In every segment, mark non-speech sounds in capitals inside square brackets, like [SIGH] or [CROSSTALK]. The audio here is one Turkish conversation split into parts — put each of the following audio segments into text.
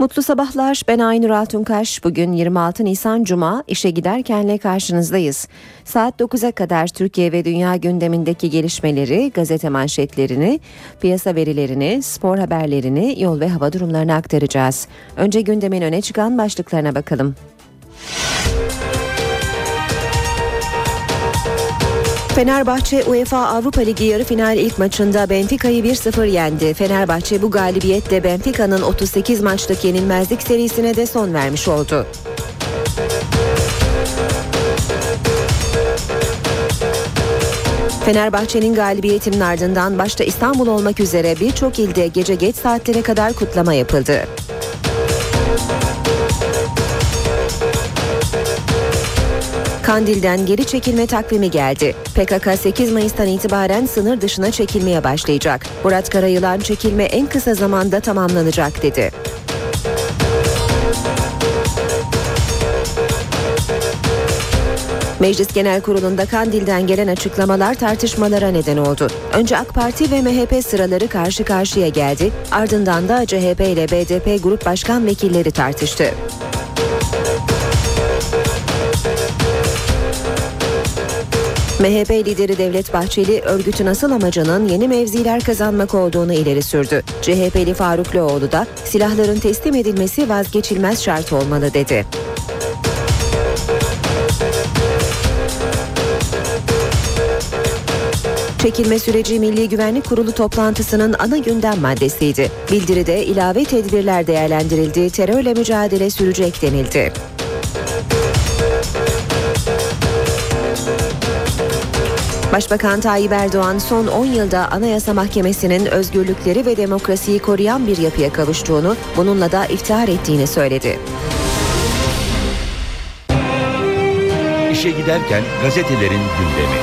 Mutlu sabahlar. Ben Aynur Altunkaş. Bugün 26 Nisan Cuma işe giderkenle karşınızdayız. Saat 9'a kadar Türkiye ve dünya gündemindeki gelişmeleri, gazete manşetlerini, piyasa verilerini, spor haberlerini, yol ve hava durumlarını aktaracağız. Önce gündemin öne çıkan başlıklarına bakalım. Fenerbahçe UEFA Avrupa Ligi yarı final ilk maçında Benfica'yı 1-0 yendi. Fenerbahçe bu galibiyetle Benfica'nın 38 maçlık yenilmezlik serisine de son vermiş oldu. Fenerbahçe'nin galibiyetinin ardından başta İstanbul olmak üzere birçok ilde gece geç saatlere kadar kutlama yapıldı. Kandil'den geri çekilme takvimi geldi. PKK 8 Mayıs'tan itibaren sınır dışına çekilmeye başlayacak. Murat Karayılan çekilme en kısa zamanda tamamlanacak dedi. Meclis Genel Kurulu'nda Kandil'den gelen açıklamalar tartışmalara neden oldu. Önce AK Parti ve MHP sıraları karşı karşıya geldi. Ardından da CHP ile BDP Grup Başkan Vekilleri tartıştı. MHP lideri Devlet Bahçeli örgütün asıl amacının yeni mevziler kazanmak olduğunu ileri sürdü. CHP'li Faruk Loğlu da silahların teslim edilmesi vazgeçilmez şart olmalı dedi. Çekilme süreci Milli Güvenlik Kurulu toplantısının ana gündem maddesiydi. Bildiride ilave tedbirler değerlendirildi, terörle mücadele sürecek denildi. Başbakan Tayyip Erdoğan son 10 yılda Anayasa Mahkemesi'nin özgürlükleri ve demokrasiyi koruyan bir yapıya kavuştuğunu, bununla da iftihar ettiğini söyledi. İşe giderken gazetelerin gündemi.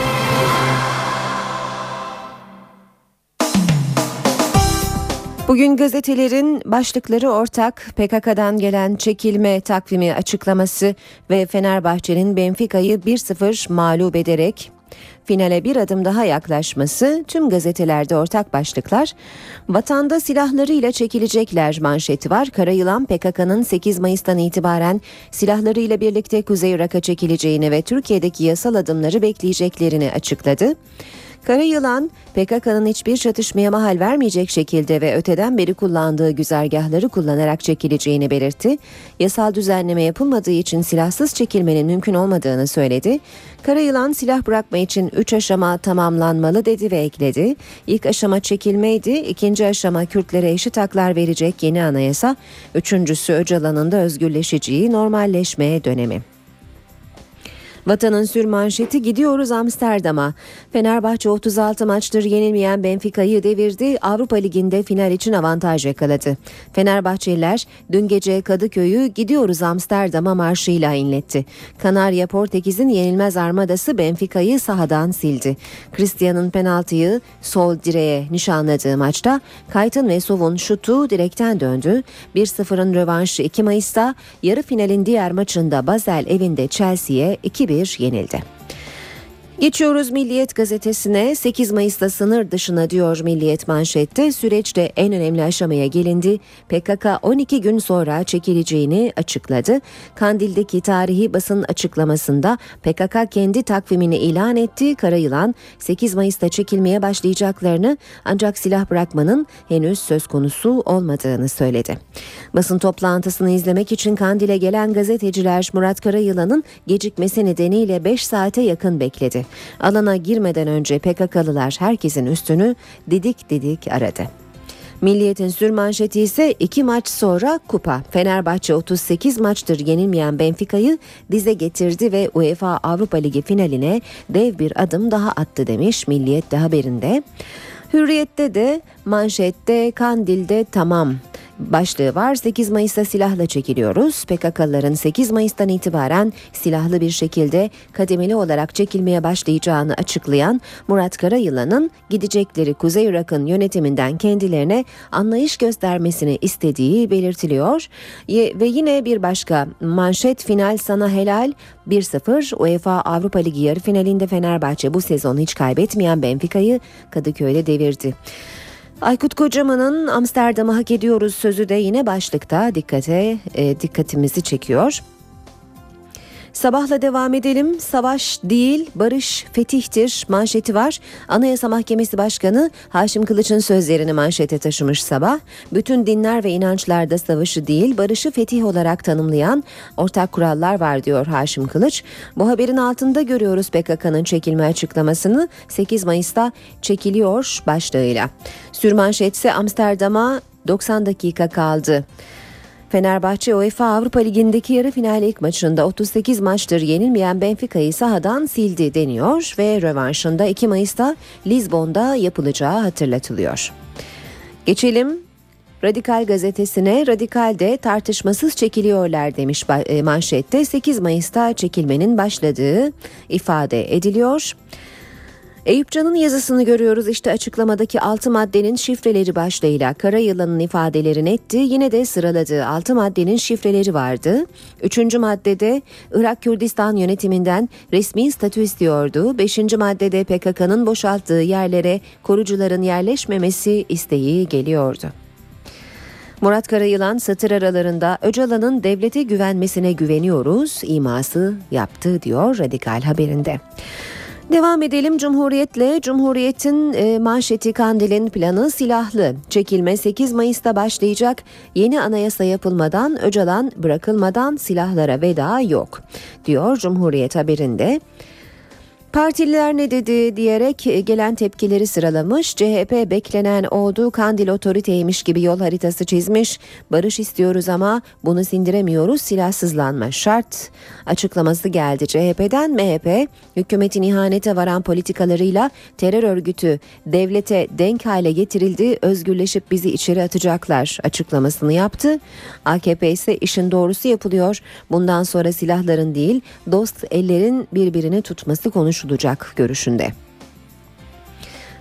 Bugün gazetelerin başlıkları ortak. PKK'dan gelen çekilme takvimi açıklaması ve Fenerbahçe'nin Benfica'yı 1-0 mağlup ederek finale bir adım daha yaklaşması tüm gazetelerde ortak başlıklar. Vatanda silahlarıyla çekilecekler manşeti var. Karayılan PKK'nın 8 Mayıs'tan itibaren silahlarıyla birlikte Kuzey Irak'a çekileceğini ve Türkiye'deki yasal adımları bekleyeceklerini açıkladı. Kara yılan PKK'nın hiçbir çatışmaya mahal vermeyecek şekilde ve öteden beri kullandığı güzergahları kullanarak çekileceğini belirtti. Yasal düzenleme yapılmadığı için silahsız çekilmenin mümkün olmadığını söyledi. Kara yılan silah bırakma için 3 aşama tamamlanmalı dedi ve ekledi. İlk aşama çekilmeydi, ikinci aşama Kürtlere eşit haklar verecek yeni anayasa, üçüncüsü Öcalan'ın da özgürleşeceği normalleşmeye dönemi. Vatanın sür manşeti gidiyoruz Amsterdam'a. Fenerbahçe 36 maçtır yenilmeyen Benfica'yı devirdi. Avrupa Ligi'nde final için avantaj yakaladı. Fenerbahçeliler dün gece Kadıköy'ü gidiyoruz Amsterdam'a marşıyla inletti. Kanarya Portekiz'in yenilmez armadası Benfica'yı sahadan sildi. Cristian'ın penaltıyı sol direğe nişanladığı maçta Kaytın ve Sov'un şutu direkten döndü. 1-0'ın rövanşı 2 Mayıs'ta yarı finalin diğer maçında Basel evinde Chelsea'ye 2-1 1 yenildi. Geçiyoruz Milliyet gazetesine 8 Mayıs'ta sınır dışına diyor Milliyet manşette süreçte en önemli aşamaya gelindi. PKK 12 gün sonra çekileceğini açıkladı. Kandil'deki tarihi basın açıklamasında PKK kendi takvimini ilan etti. Karayılan 8 Mayıs'ta çekilmeye başlayacaklarını ancak silah bırakmanın henüz söz konusu olmadığını söyledi. Basın toplantısını izlemek için Kandil'e gelen gazeteciler Murat Karayılan'ın gecikmesi nedeniyle 5 saate yakın bekledi. Alana girmeden önce PKK'lılar herkesin üstünü didik didik aradı. Milliyetin sürmanşeti ise iki maç sonra kupa. Fenerbahçe 38 maçtır yenilmeyen Benfica'yı dize getirdi ve UEFA Avrupa Ligi finaline dev bir adım daha attı demiş Milliyet de haberinde. Hürriyette de manşette Kandil'de tamam başlığı var. 8 Mayıs'ta silahla çekiliyoruz. PKK'ların 8 Mayıs'tan itibaren silahlı bir şekilde kademeli olarak çekilmeye başlayacağını açıklayan Murat Karayılan'ın gidecekleri Kuzey Irak'ın yönetiminden kendilerine anlayış göstermesini istediği belirtiliyor. Ve yine bir başka manşet final sana helal 1-0 UEFA Avrupa Ligi yarı finalinde Fenerbahçe bu sezon hiç kaybetmeyen Benfica'yı Kadıköy'de devirdi. Aykut Kocaman'ın Amsterdam'ı hak ediyoruz sözü de yine başlıkta dikkate e, dikkatimizi çekiyor. Sabahla devam edelim. Savaş değil, barış fetihtir manşeti var. Anayasa Mahkemesi Başkanı Haşim Kılıç'ın sözlerini manşete taşımış sabah. Bütün dinler ve inançlarda savaşı değil, barışı fetih olarak tanımlayan ortak kurallar var diyor Haşim Kılıç. Bu haberin altında görüyoruz PKK'nın çekilme açıklamasını 8 Mayıs'ta çekiliyor başlığıyla. Sürmanşet ise Amsterdam'a 90 dakika kaldı. Fenerbahçe UEFA Avrupa Ligi'ndeki yarı final ilk maçında 38 maçtır yenilmeyen Benfica'yı sahadan sildi deniyor ve rövanşında 2 Mayıs'ta Lizbon'da yapılacağı hatırlatılıyor. Geçelim Radikal gazetesine Radikal'de tartışmasız çekiliyorlar demiş e, manşette 8 Mayıs'ta çekilmenin başladığı ifade ediliyor. Eyüp Can'ın yazısını görüyoruz işte açıklamadaki 6 maddenin şifreleri başlığıyla Kara Yılan'ın ifadelerini etti. Yine de sıraladığı 6 maddenin şifreleri vardı. Üçüncü maddede Irak Kürdistan yönetiminden resmi statü istiyordu. Beşinci maddede PKK'nın boşalttığı yerlere korucuların yerleşmemesi isteği geliyordu. Murat Karayılan satır aralarında Öcalan'ın devlete güvenmesine güveniyoruz iması yaptı diyor Radikal haberinde. Devam edelim Cumhuriyet'le. Cumhuriyet'in e, manşeti Kandil'in planı silahlı. Çekilme 8 Mayıs'ta başlayacak. Yeni anayasa yapılmadan, Öcalan bırakılmadan silahlara veda yok, diyor Cumhuriyet haberinde. Partililer ne dedi diyerek gelen tepkileri sıralamış. CHP beklenen oldu Kandil otoriteymiş gibi yol haritası çizmiş. Barış istiyoruz ama bunu sindiremiyoruz silahsızlanma şart. Açıklaması geldi CHP'den MHP hükümetin ihanete varan politikalarıyla terör örgütü devlete denk hale getirildi özgürleşip bizi içeri atacaklar açıklamasını yaptı. AKP ise işin doğrusu yapılıyor. Bundan sonra silahların değil dost ellerin birbirini tutması konuşulacak konuşulacak görüşünde.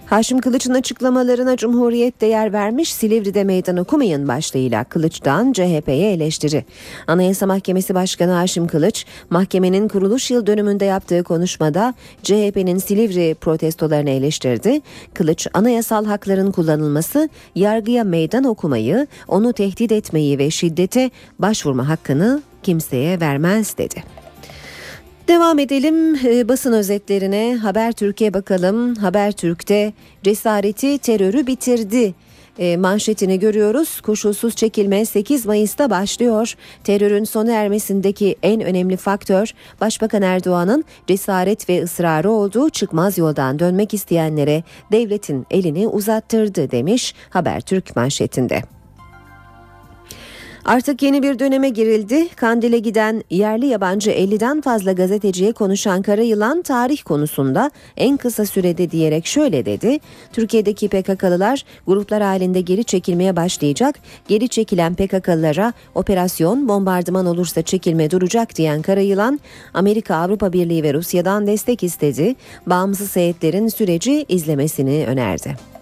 Haşim Kılıç'ın açıklamalarına Cumhuriyet değer vermiş Silivri'de meydan okumayın başlığıyla Kılıç'tan CHP'ye eleştiri. Anayasa Mahkemesi Başkanı Haşim Kılıç mahkemenin kuruluş yıl dönümünde yaptığı konuşmada CHP'nin Silivri protestolarını eleştirdi. Kılıç anayasal hakların kullanılması yargıya meydan okumayı, onu tehdit etmeyi ve şiddete başvurma hakkını kimseye vermez dedi. Devam edelim e, basın özetlerine. Haber Türkiye bakalım. Haber Türk'te cesareti terörü bitirdi e, manşetini görüyoruz. Koşulsuz çekilme 8 Mayıs'ta başlıyor. Terörün sona ermesindeki en önemli faktör Başbakan Erdoğan'ın cesaret ve ısrarı olduğu çıkmaz yoldan dönmek isteyenlere devletin elini uzattırdı demiş Habertürk manşetinde. Artık yeni bir döneme girildi. Kandil'e giden yerli yabancı 50'den fazla gazeteciye konuşan Kara Yılan tarih konusunda en kısa sürede diyerek şöyle dedi. Türkiye'deki PKK'lılar gruplar halinde geri çekilmeye başlayacak. Geri çekilen PKK'lılara operasyon bombardıman olursa çekilme duracak diyen Kara Yılan Amerika, Avrupa Birliği ve Rusya'dan destek istedi. Bağımsız heyetlerin süreci izlemesini önerdi.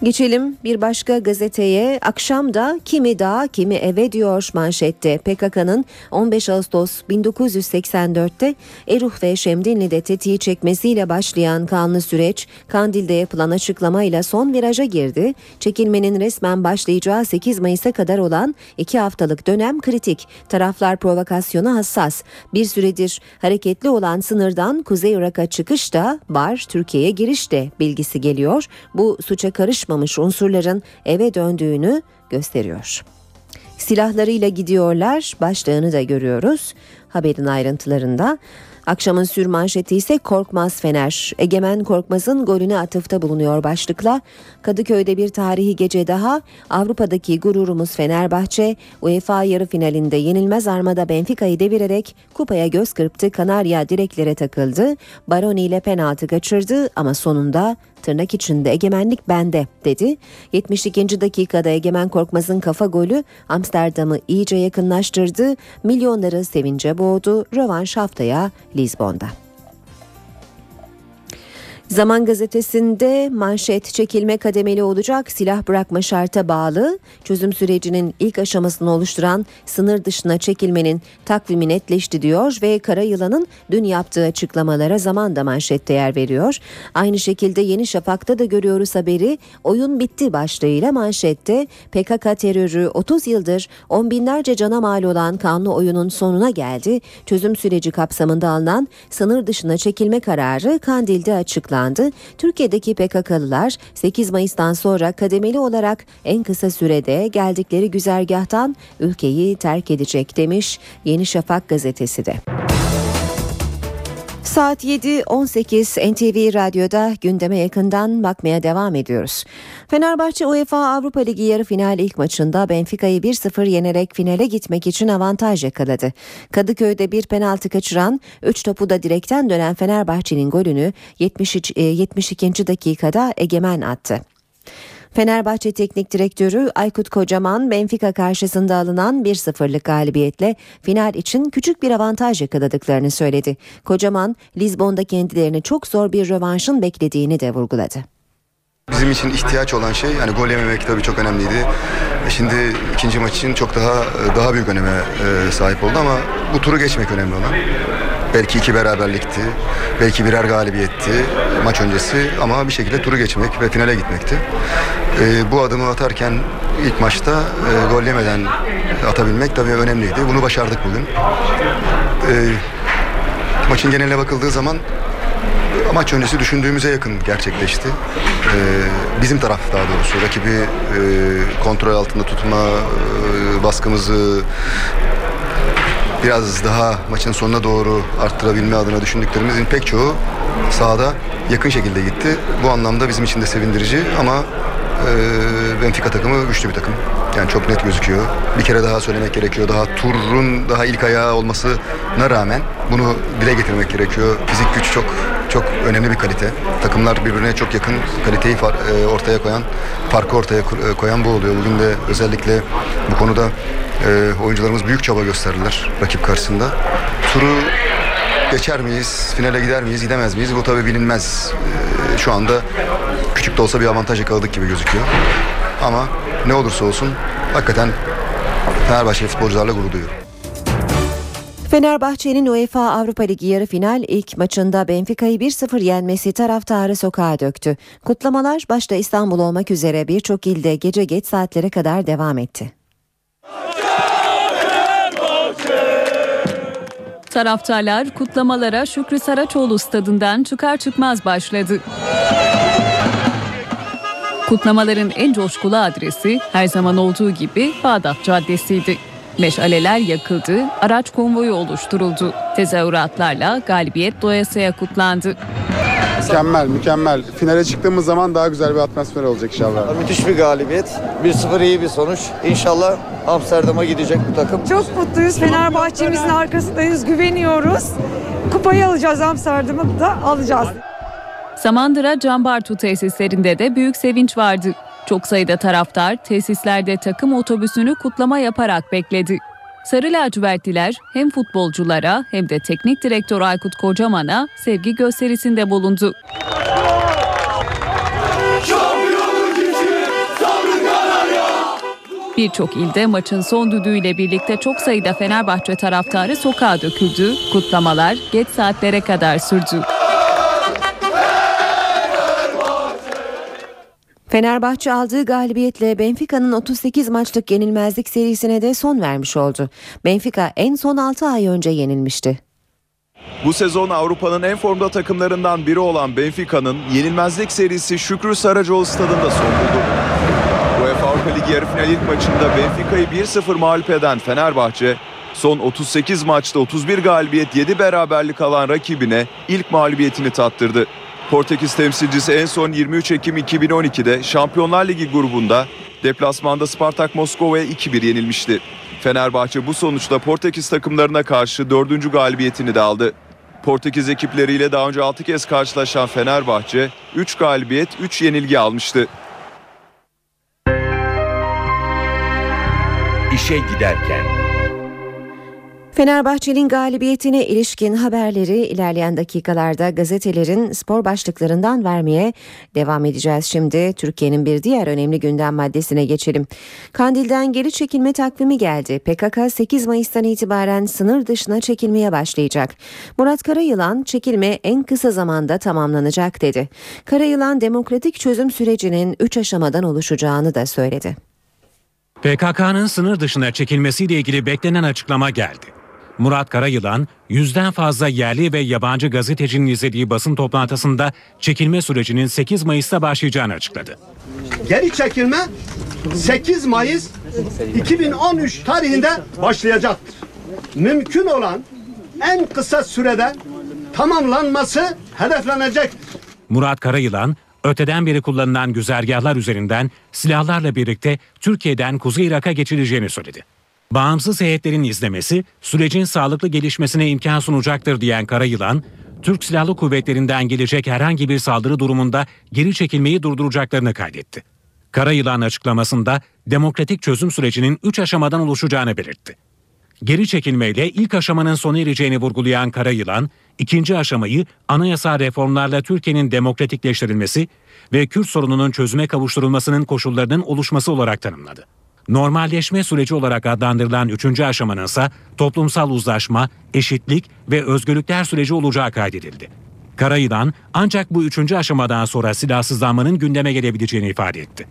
Geçelim bir başka gazeteye. Akşamda kimi daha kimi eve diyor manşette. PKK'nın 15 Ağustos 1984'te Eruh ve Şemdinli'de tetiği çekmesiyle başlayan kanlı süreç Kandil'de yapılan açıklamayla son viraja girdi. Çekilmenin resmen başlayacağı 8 Mayıs'a kadar olan 2 haftalık dönem kritik. Taraflar provokasyona hassas. Bir süredir hareketli olan sınırdan Kuzey Irak'a çıkış da var, Türkiye'ye giriş de bilgisi geliyor. Bu suça karışma karışmamış unsurların eve döndüğünü gösteriyor. Silahlarıyla gidiyorlar başlığını da görüyoruz haberin ayrıntılarında. Akşamın sür manşeti ise Korkmaz Fener. Egemen Korkmaz'ın golüne atıfta bulunuyor başlıkla. Kadıköy'de bir tarihi gece daha Avrupa'daki gururumuz Fenerbahçe UEFA yarı finalinde yenilmez armada Benfica'yı devirerek kupaya göz kırptı. Kanarya direklere takıldı. Baroni ile penaltı kaçırdı ama sonunda tırnak içinde egemenlik bende dedi. 72. dakikada Egemen Korkmaz'ın kafa golü Amsterdam'ı iyice yakınlaştırdı. Milyonları sevince boğdu. Rövanş haftaya Lizbon'da. Zaman gazetesinde manşet çekilme kademeli olacak silah bırakma şarta bağlı çözüm sürecinin ilk aşamasını oluşturan sınır dışına çekilmenin takvimi netleşti diyor ve Kara Yılan'ın dün yaptığı açıklamalara zaman da manşette yer veriyor. Aynı şekilde Yeni Şafak'ta da görüyoruz haberi oyun bitti başlığıyla manşette PKK terörü 30 yıldır on binlerce cana mal olan kanlı oyunun sonuna geldi. Çözüm süreci kapsamında alınan sınır dışına çekilme kararı Kandil'de açıklandı açıklandı. Türkiye'deki PKK'lılar 8 Mayıs'tan sonra kademeli olarak en kısa sürede geldikleri güzergahtan ülkeyi terk edecek demiş Yeni Şafak gazetesi de. Saat 7.18 NTV Radyo'da gündeme yakından bakmaya devam ediyoruz. Fenerbahçe UEFA Avrupa Ligi yarı final ilk maçında Benfica'yı 1-0 yenerek finale gitmek için avantaj yakaladı. Kadıköy'de bir penaltı kaçıran 3 topu da direkten dönen Fenerbahçe'nin golünü 73, 72. E, dakikada Egemen attı. Fenerbahçe Teknik Direktörü Aykut Kocaman Benfica karşısında alınan 1-0'lık galibiyetle final için küçük bir avantaj yakaladıklarını söyledi. Kocaman Lizbon'da kendilerini çok zor bir rövanşın beklediğini de vurguladı. Bizim için ihtiyaç olan şey yani gol yememek tabii çok önemliydi. E, şimdi ikinci maç için çok daha daha büyük öneme e, sahip oldu ama bu turu geçmek önemli olan. Belki iki beraberlikti, belki birer galibiyetti maç öncesi ama bir şekilde turu geçmek ve finale gitmekti. E, bu adımı atarken ilk maçta e, gol yemeden atabilmek tabii önemliydi. Bunu başardık bugün. E, maçın geneline bakıldığı zaman maç öncesi düşündüğümüze yakın gerçekleşti. Ee, bizim taraf daha doğrusu rakibi e, kontrol altında tutma e, baskımızı biraz daha maçın sonuna doğru arttırabilme adına düşündüklerimizin pek çoğu sahada yakın şekilde gitti. Bu anlamda bizim için de sevindirici ama e, Benfica takımı güçlü bir takım. Yani çok net gözüküyor. Bir kere daha söylemek gerekiyor. Daha turun daha ilk ayağı olmasına rağmen bunu dile getirmek gerekiyor. Fizik güç çok çok önemli bir kalite. Takımlar birbirine çok yakın kaliteyi e, ortaya koyan, farkı ortaya e, koyan bu oluyor. Bugün de özellikle bu konuda e, oyuncularımız büyük çaba gösterdiler rakip karşısında. Turu geçer miyiz, finale gider miyiz, gidemez miyiz? Bu tabii bilinmez. Şu anda küçük de olsa bir avantaj yakaladık gibi gözüküyor. Ama ne olursa olsun hakikaten Fenerbahçe futbolcularla gurur duyuyorum. Fenerbahçe'nin UEFA Avrupa Ligi yarı final ilk maçında Benfica'yı 1-0 yenmesi taraftarı sokağa döktü. Kutlamalar başta İstanbul olmak üzere birçok ilde gece geç saatlere kadar devam etti. Taraftarlar kutlamalara Şükrü Saraçoğlu stadından çıkar çıkmaz başladı. Kutlamaların en coşkulu adresi her zaman olduğu gibi Bağdat Caddesi'ydi. Meşaleler yakıldı, araç konvoyu oluşturuldu. Tezahüratlarla galibiyet doyasıya kutlandı. Mükemmel, mükemmel. Finale çıktığımız zaman daha güzel bir atmosfer olacak inşallah. Müthiş bir galibiyet. 1-0 iyi bir sonuç. İnşallah Amsterdam'a gidecek bu takım. Çok mutluyuz. Fenerbahçe'mizin arkasındayız. Güveniyoruz. Kupayı alacağız Amsterdam'ı da alacağız. Samandıra Cambartu tesislerinde de büyük sevinç vardı. Çok sayıda taraftar tesislerde takım otobüsünü kutlama yaparak bekledi. Sarı lacivertliler hem futbolculara hem de teknik direktör Aykut Kocaman'a sevgi gösterisinde bulundu. Birçok ilde maçın son düdüğüyle birlikte çok sayıda Fenerbahçe taraftarı sokağa döküldü. Kutlamalar geç saatlere kadar sürdü. Fenerbahçe aldığı galibiyetle Benfica'nın 38 maçlık yenilmezlik serisine de son vermiş oldu. Benfica en son 6 ay önce yenilmişti. Bu sezon Avrupa'nın en formda takımlarından biri olan Benfica'nın yenilmezlik serisi Şükrü Saracoğlu stadında son buldu. UEFA Avrupa Ligi yarı final ilk maçında Benfica'yı 1-0 mağlup eden Fenerbahçe, son 38 maçta 31 galibiyet 7 beraberlik alan rakibine ilk mağlubiyetini tattırdı. Portekiz temsilcisi en son 23 Ekim 2012'de Şampiyonlar Ligi grubunda deplasmanda Spartak Moskova'ya 2-1 yenilmişti. Fenerbahçe bu sonuçla Portekiz takımlarına karşı dördüncü galibiyetini de aldı. Portekiz ekipleriyle daha önce 6 kez karşılaşan Fenerbahçe 3 galibiyet 3 yenilgi almıştı. İşe giderken Fenerbahçe'nin galibiyetine ilişkin haberleri ilerleyen dakikalarda gazetelerin spor başlıklarından vermeye devam edeceğiz. Şimdi Türkiye'nin bir diğer önemli gündem maddesine geçelim. Kandil'den geri çekilme takvimi geldi. PKK 8 Mayıs'tan itibaren sınır dışına çekilmeye başlayacak. Murat Karayılan çekilme en kısa zamanda tamamlanacak dedi. Karayılan demokratik çözüm sürecinin 3 aşamadan oluşacağını da söyledi. PKK'nın sınır dışına çekilmesiyle ilgili beklenen açıklama geldi. Murat Karayılan, yüzden fazla yerli ve yabancı gazetecinin izlediği basın toplantısında çekilme sürecinin 8 Mayıs'ta başlayacağını açıkladı. Geri çekilme 8 Mayıs 2013 tarihinde başlayacaktır. Mümkün olan en kısa sürede tamamlanması hedeflenecektir. Murat Karayılan, öteden beri kullanılan güzergahlar üzerinden silahlarla birlikte Türkiye'den Kuzey Irak'a geçileceğini söyledi. Bağımsız heyetlerin izlemesi sürecin sağlıklı gelişmesine imkan sunacaktır diyen Karayılan, Türk Silahlı Kuvvetlerinden gelecek herhangi bir saldırı durumunda geri çekilmeyi durduracaklarını kaydetti. Karayılan açıklamasında demokratik çözüm sürecinin 3 aşamadan oluşacağını belirtti. Geri çekilmeyle ilk aşamanın sona ereceğini vurgulayan Karayılan, ikinci aşamayı anayasa reformlarla Türkiye'nin demokratikleştirilmesi ve Kürt sorununun çözüme kavuşturulmasının koşullarının oluşması olarak tanımladı. Normalleşme süreci olarak adlandırılan üçüncü aşamanın ise toplumsal uzlaşma, eşitlik ve özgürlükler süreci olacağı kaydedildi. Karayılan ancak bu üçüncü aşamadan sonra silahsızlanmanın gündeme gelebileceğini ifade etti.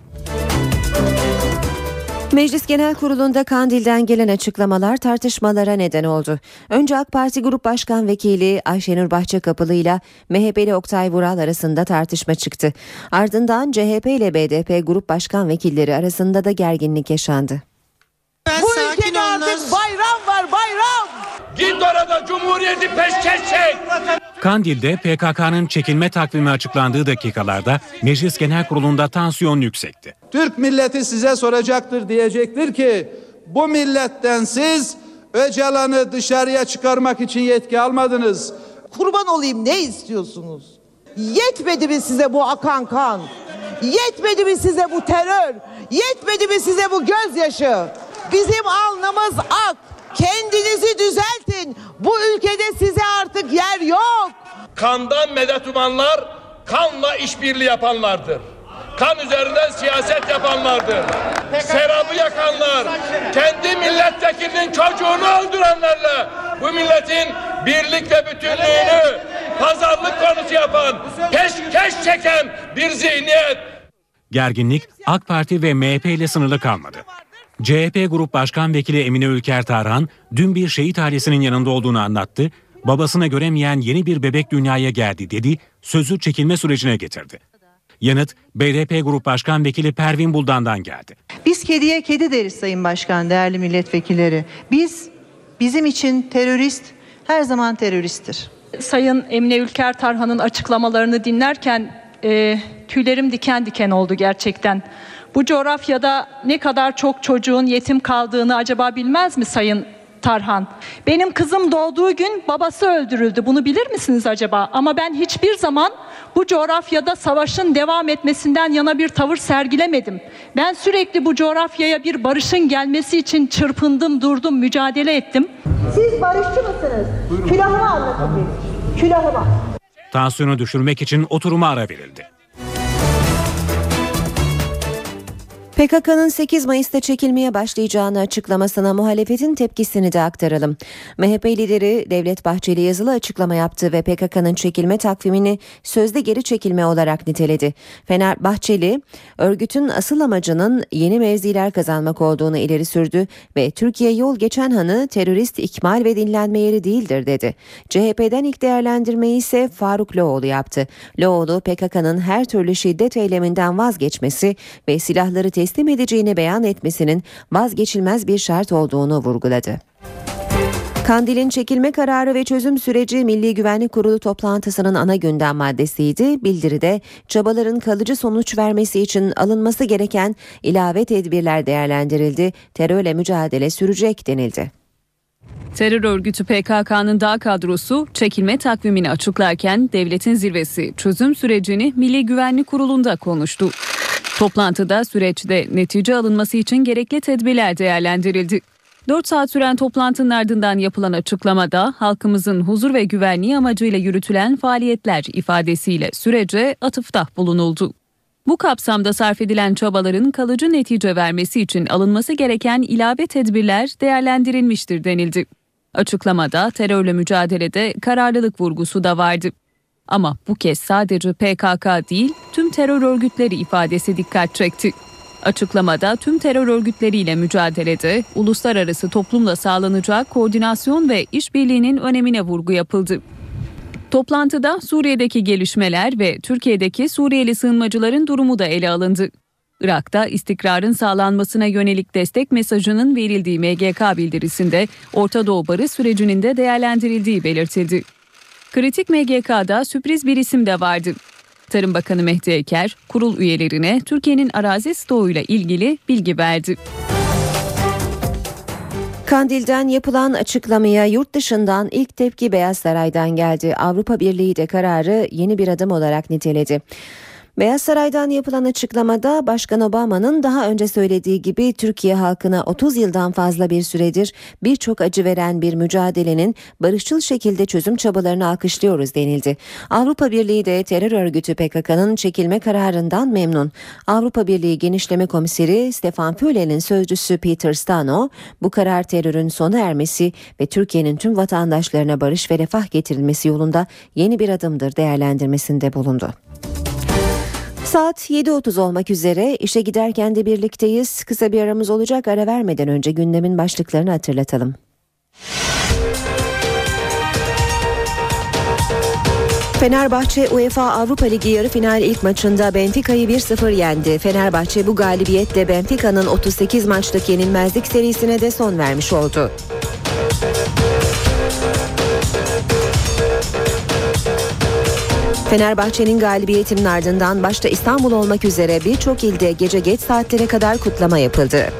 Meclis Genel Kurulu'nda Kandil'den gelen açıklamalar tartışmalara neden oldu. Önce AK Parti Grup Başkan Vekili Ayşenur Bahçekapılı ile MHP'li Oktay Vural arasında tartışma çıktı. Ardından CHP ile BDP Grup Başkan Vekilleri arasında da gerginlik yaşandı. Bu ülkede artık. Git orada Cumhuriyeti peşkeş çek. Kandil'de PKK'nın çekilme takvimi açıklandığı dakikalarda Meclis Genel Kurulu'nda tansiyon yüksekti. Türk milleti size soracaktır diyecektir ki bu milletten siz Öcalan'ı dışarıya çıkarmak için yetki almadınız. Kurban olayım ne istiyorsunuz? Yetmedi mi size bu akan kan? Yetmedi mi size bu terör? Yetmedi mi size bu gözyaşı? Bizim alnımız ak. Kendinizi düzeltin. Bu ülkede size artık yer yok. Kandan medet umanlar kanla işbirliği yapanlardır. Kan üzerinden siyaset yapanlardır. Serabı yakanlar, kendi milletvekilinin çocuğunu öldürenlerle bu milletin birlik ve bütünlüğünü pazarlık konusu yapan, peşkeş çeken bir zihniyet. Gerginlik AK Parti ve MHP ile sınırlı kalmadı. CHP Grup Başkan Vekili Emine Ülker Tarhan dün bir şehit ailesinin yanında olduğunu anlattı. Babasına göremeyen yeni bir bebek dünyaya geldi dedi, sözü çekilme sürecine getirdi. Yanıt BDP Grup Başkan Vekili Pervin Buldan'dan geldi. Biz kediye kedi deriz Sayın Başkan, değerli milletvekilleri. Biz, bizim için terörist her zaman teröristtir. Sayın Emine Ülker Tarhan'ın açıklamalarını dinlerken e, tüylerim diken diken oldu gerçekten. Bu coğrafyada ne kadar çok çocuğun yetim kaldığını acaba bilmez mi Sayın Tarhan? Benim kızım doğduğu gün babası öldürüldü. Bunu bilir misiniz acaba? Ama ben hiçbir zaman bu coğrafyada savaşın devam etmesinden yana bir tavır sergilemedim. Ben sürekli bu coğrafyaya bir barışın gelmesi için çırpındım, durdum, mücadele ettim. Siz barışçı mısınız? Külahımı anlatın benim. Külahıma. Tansiyonu düşürmek için oturuma ara verildi. PKK'nın 8 Mayıs'ta çekilmeye başlayacağını açıklamasına muhalefetin tepkisini de aktaralım. MHP lideri Devlet Bahçeli yazılı açıklama yaptı ve PKK'nın çekilme takvimini sözde geri çekilme olarak niteledi. Fener Bahçeli, örgütün asıl amacının yeni mevziler kazanmak olduğunu ileri sürdü ve Türkiye yol geçen hanı terörist ikmal ve dinlenme yeri değildir dedi. CHP'den ilk değerlendirmeyi ise Faruk Loğlu yaptı. Loğlu PKK'nın her türlü şiddet eyleminden vazgeçmesi ve silahları teslim edeceğini beyan etmesinin vazgeçilmez bir şart olduğunu vurguladı. Kandil'in çekilme kararı ve çözüm süreci Milli Güvenlik Kurulu toplantısının ana gündem maddesiydi. Bildiride çabaların kalıcı sonuç vermesi için alınması gereken ilave tedbirler değerlendirildi. Terörle mücadele sürecek denildi. Terör örgütü PKK'nın dağ kadrosu çekilme takvimini açıklarken devletin zirvesi çözüm sürecini Milli Güvenlik Kurulu'nda konuştu. Toplantıda süreçte netice alınması için gerekli tedbirler değerlendirildi. 4 saat süren toplantının ardından yapılan açıklamada halkımızın huzur ve güvenliği amacıyla yürütülen faaliyetler ifadesiyle sürece atıfta bulunuldu. Bu kapsamda sarf edilen çabaların kalıcı netice vermesi için alınması gereken ilave tedbirler değerlendirilmiştir denildi. Açıklamada terörle mücadelede kararlılık vurgusu da vardı. Ama bu kez sadece PKK değil, tüm terör örgütleri ifadesi dikkat çekti. Açıklamada tüm terör örgütleriyle mücadelede uluslararası toplumla sağlanacak koordinasyon ve işbirliğinin önemine vurgu yapıldı. Toplantıda Suriye'deki gelişmeler ve Türkiye'deki Suriyeli sığınmacıların durumu da ele alındı. Irak'ta istikrarın sağlanmasına yönelik destek mesajının verildiği MGK bildirisinde Orta Doğu barış sürecinin de değerlendirildiği belirtildi. Kritik MGK'da sürpriz bir isim de vardı. Tarım Bakanı Mehdi Eker, kurul üyelerine Türkiye'nin arazi stoğuyla ilgili bilgi verdi. Kandil'den yapılan açıklamaya yurt dışından ilk tepki Beyaz Saray'dan geldi. Avrupa Birliği de kararı yeni bir adım olarak niteledi. Beyaz Saray'dan yapılan açıklamada Başkan Obama'nın daha önce söylediği gibi Türkiye halkına 30 yıldan fazla bir süredir birçok acı veren bir mücadelenin barışçıl şekilde çözüm çabalarını alkışlıyoruz denildi. Avrupa Birliği de terör örgütü PKK'nın çekilme kararından memnun. Avrupa Birliği Genişleme Komiseri Stefan Füle'nin sözcüsü Peter Stano bu karar terörün sona ermesi ve Türkiye'nin tüm vatandaşlarına barış ve refah getirilmesi yolunda yeni bir adımdır değerlendirmesinde bulundu. Saat 7.30 olmak üzere işe giderken de birlikteyiz. Kısa bir aramız olacak ara vermeden önce gündemin başlıklarını hatırlatalım. Fenerbahçe UEFA Avrupa Ligi yarı final ilk maçında Benfica'yı 1-0 yendi. Fenerbahçe bu galibiyetle Benfica'nın 38 maçlık yenilmezlik serisine de son vermiş oldu. Fenerbahçe'nin galibiyetinin ardından başta İstanbul olmak üzere birçok ilde gece geç saatlere kadar kutlama yapıldı.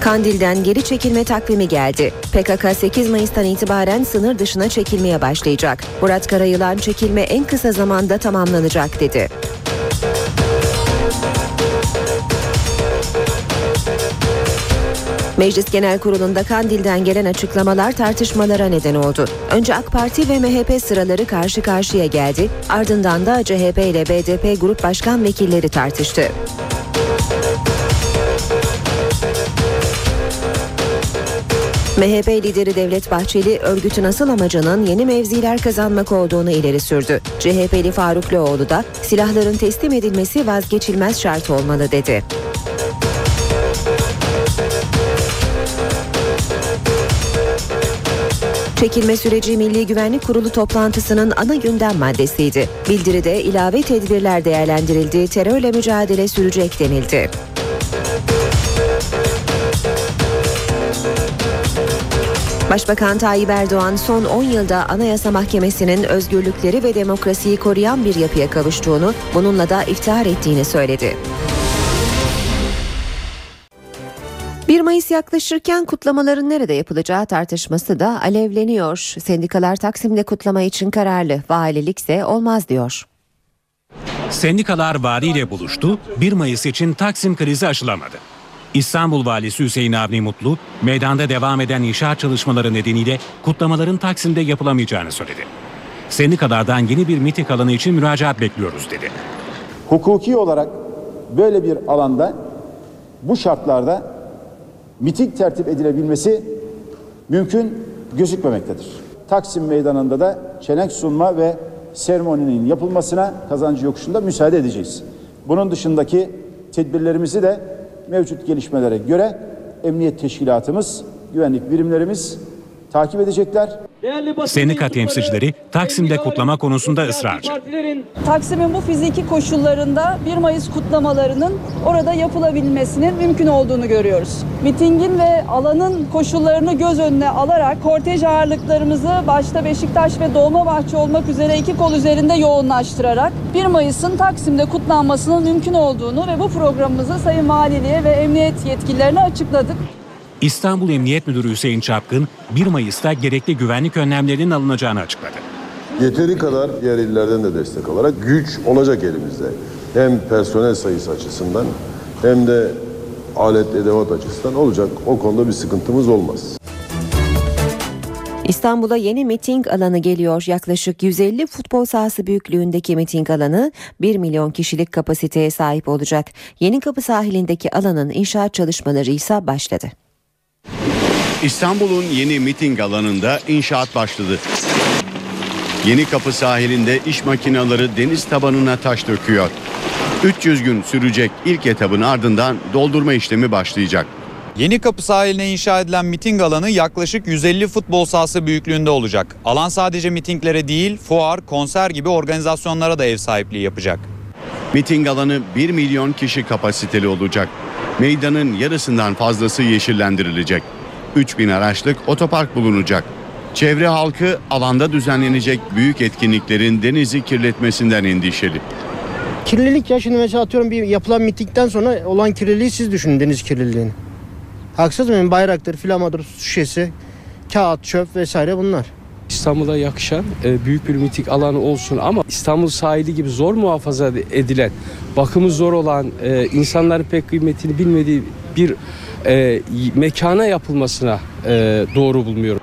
Kandil'den geri çekilme takvimi geldi. PKK 8 Mayıs'tan itibaren sınır dışına çekilmeye başlayacak. Murat Karayılan çekilme en kısa zamanda tamamlanacak dedi. Meclis Genel Kurulu'nda Kandil'den gelen açıklamalar tartışmalara neden oldu. Önce AK Parti ve MHP sıraları karşı karşıya geldi. Ardından da CHP ile BDP Grup Başkan Vekilleri tartıştı. MHP lideri Devlet Bahçeli örgütün asıl amacının yeni mevziler kazanmak olduğunu ileri sürdü. CHP'li Faruk Loğlu da silahların teslim edilmesi vazgeçilmez şart olmalı dedi. Çekilme süreci Milli Güvenlik Kurulu toplantısının ana gündem maddesiydi. Bildiride ilave tedbirler değerlendirildi, terörle mücadele sürecek denildi. Başbakan Tayyip Erdoğan son 10 yılda Anayasa Mahkemesi'nin özgürlükleri ve demokrasiyi koruyan bir yapıya kavuştuğunu, bununla da iftihar ettiğini söyledi. 1 Mayıs yaklaşırken kutlamaların nerede yapılacağı tartışması da alevleniyor. Sendikalar Taksim'de kutlama için kararlı, valilikse olmaz diyor. Sendikalar valiyle buluştu, 1 Mayıs için Taksim krizi aşılamadı. İstanbul Valisi Hüseyin Avni Mutlu, meydanda devam eden inşaat çalışmaları nedeniyle kutlamaların Taksim'de yapılamayacağını söyledi. Sendikalardan yeni bir miting alanı için müracaat bekliyoruz dedi. Hukuki olarak böyle bir alanda bu şartlarda miting tertip edilebilmesi mümkün gözükmemektedir. Taksim Meydanı'nda da çelenk sunma ve seremoninin yapılmasına kazancı yokuşunda müsaade edeceğiz. Bunun dışındaki tedbirlerimizi de mevcut gelişmelere göre emniyet teşkilatımız, güvenlik birimlerimiz takip edecekler. Sendika temsilcileri Taksim'de kutlama konusunda ısrarcı. Taksim'in bu fiziki koşullarında 1 Mayıs kutlamalarının orada yapılabilmesinin mümkün olduğunu görüyoruz. Mitingin ve alanın koşullarını göz önüne alarak kortej ağırlıklarımızı başta Beşiktaş ve Dolmabahçe olmak üzere iki kol üzerinde yoğunlaştırarak 1 Mayıs'ın Taksim'de kutlanmasının mümkün olduğunu ve bu programımızı Sayın Valiliğe ve emniyet yetkililerine açıkladık. İstanbul Emniyet Müdürü Hüseyin Çapkın 1 Mayıs'ta gerekli güvenlik önlemlerinin alınacağını açıkladı. Yeteri kadar diğer illerden de destek alarak güç olacak elimizde. Hem personel sayısı açısından hem de alet edevat açısından olacak. O konuda bir sıkıntımız olmaz. İstanbul'a yeni miting alanı geliyor. Yaklaşık 150 futbol sahası büyüklüğündeki miting alanı 1 milyon kişilik kapasiteye sahip olacak. Yeni Kapı sahilindeki alanın inşaat çalışmaları ise başladı. İstanbul'un yeni miting alanında inşaat başladı. Yeni Kapı sahilinde iş makineleri deniz tabanına taş döküyor. 300 gün sürecek ilk etabın ardından doldurma işlemi başlayacak. Yeni Kapı sahiline inşa edilen miting alanı yaklaşık 150 futbol sahası büyüklüğünde olacak. Alan sadece mitinglere değil, fuar, konser gibi organizasyonlara da ev sahipliği yapacak. Miting alanı 1 milyon kişi kapasiteli olacak. Meydanın yarısından fazlası yeşillendirilecek. 3000 araçlık otopark bulunacak. Çevre halkı alanda düzenlenecek büyük etkinliklerin denizi kirletmesinden endişeli. Kirlilik ya şimdi mesela atıyorum bir yapılan mitingden sonra olan kirliliği siz düşünün deniz kirliliğini. Haksız mıyım? Bayraktır, flamadır, su şişesi, kağıt, çöp vesaire bunlar. İstanbul'a yakışan e, büyük bir miting alanı olsun ama İstanbul sahili gibi zor muhafaza edilen, bakımı zor olan, e, insanların pek kıymetini bilmediği bir e, mekana yapılmasına e, doğru bulmuyorum.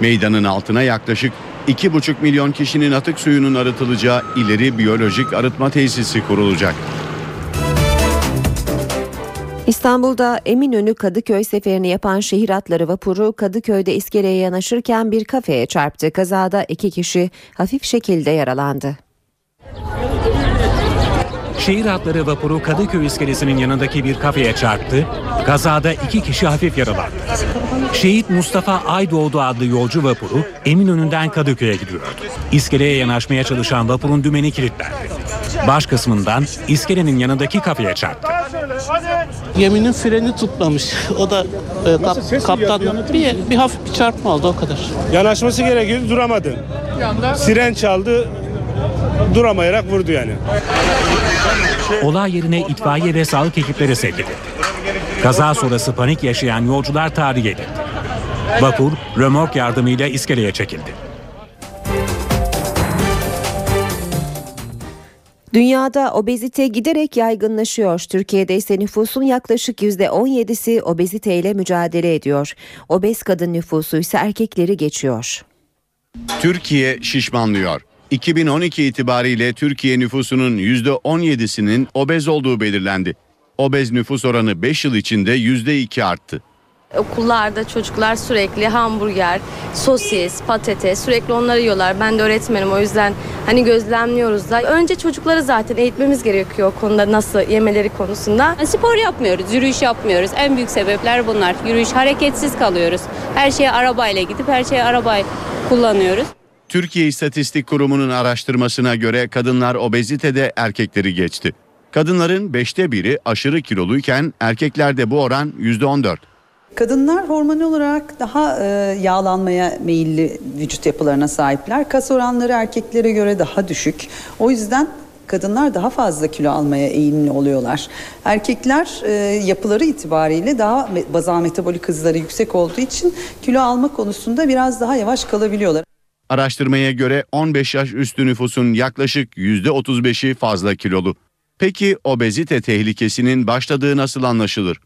Meydanın altına yaklaşık 2,5 milyon kişinin atık suyunun arıtılacağı ileri biyolojik arıtma tesisi kurulacak. İstanbul'da Eminönü Kadıköy seferini yapan şehir atları vapuru Kadıköy'de iskeleye yanaşırken bir kafeye çarptı. Kazada iki kişi hafif şekilde yaralandı. Şehir hatları vapuru Kadıköy iskelesinin yanındaki bir kafeye çarptı. Kazada iki kişi hafif yaralandı. Şehit Mustafa Aydoğdu adlı yolcu vapuru Eminönü'nden Kadıköy'e gidiyordu. İskeleye yanaşmaya çalışan vapurun dümeni kilitlendi. Baş kısmından iskelenin yanındaki kafeye çarptı. Geminin freni tutmamış. O da e, kap, kaptan bir, bir hafif bir çarpma oldu o kadar. Yanaşması gerekiyordu duramadı. Siren çaldı duramayarak vurdu yani. Olay yerine itfaiye ve sağlık ekipleri sevk edildi. Kaza sonrası panik yaşayan yolcular tahliye edildi. Vapur römork yardımıyla iskeleye çekildi. Dünyada obezite giderek yaygınlaşıyor. Türkiye'de ise nüfusun yaklaşık %17'si obeziteyle mücadele ediyor. Obez kadın nüfusu ise erkekleri geçiyor. Türkiye şişmanlıyor. 2012 itibariyle Türkiye nüfusunun %17'sinin obez olduğu belirlendi. Obez nüfus oranı 5 yıl içinde %2 arttı. Okullarda çocuklar sürekli hamburger, sosis, patates sürekli onları yiyorlar. Ben de öğretmenim o yüzden hani gözlemliyoruz da. Önce çocukları zaten eğitmemiz gerekiyor o konuda nasıl yemeleri konusunda. Spor yapmıyoruz, yürüyüş yapmıyoruz. En büyük sebepler bunlar. Yürüyüş, hareketsiz kalıyoruz. Her şeye arabayla gidip her şeye arabayı kullanıyoruz. Türkiye İstatistik Kurumu'nun araştırmasına göre kadınlar obezitede erkekleri geçti. Kadınların beşte biri aşırı kiloluyken erkeklerde bu oran %14. Kadınlar hormonal olarak daha e, yağlanmaya meyilli vücut yapılarına sahipler. Kas oranları erkeklere göre daha düşük. O yüzden kadınlar daha fazla kilo almaya eğilimli oluyorlar. Erkekler e, yapıları itibariyle daha bazal metabolik hızları yüksek olduğu için kilo alma konusunda biraz daha yavaş kalabiliyorlar. Araştırmaya göre 15 yaş üstü nüfusun yaklaşık %35'i fazla kilolu. Peki obezite tehlikesinin başladığı nasıl anlaşılır?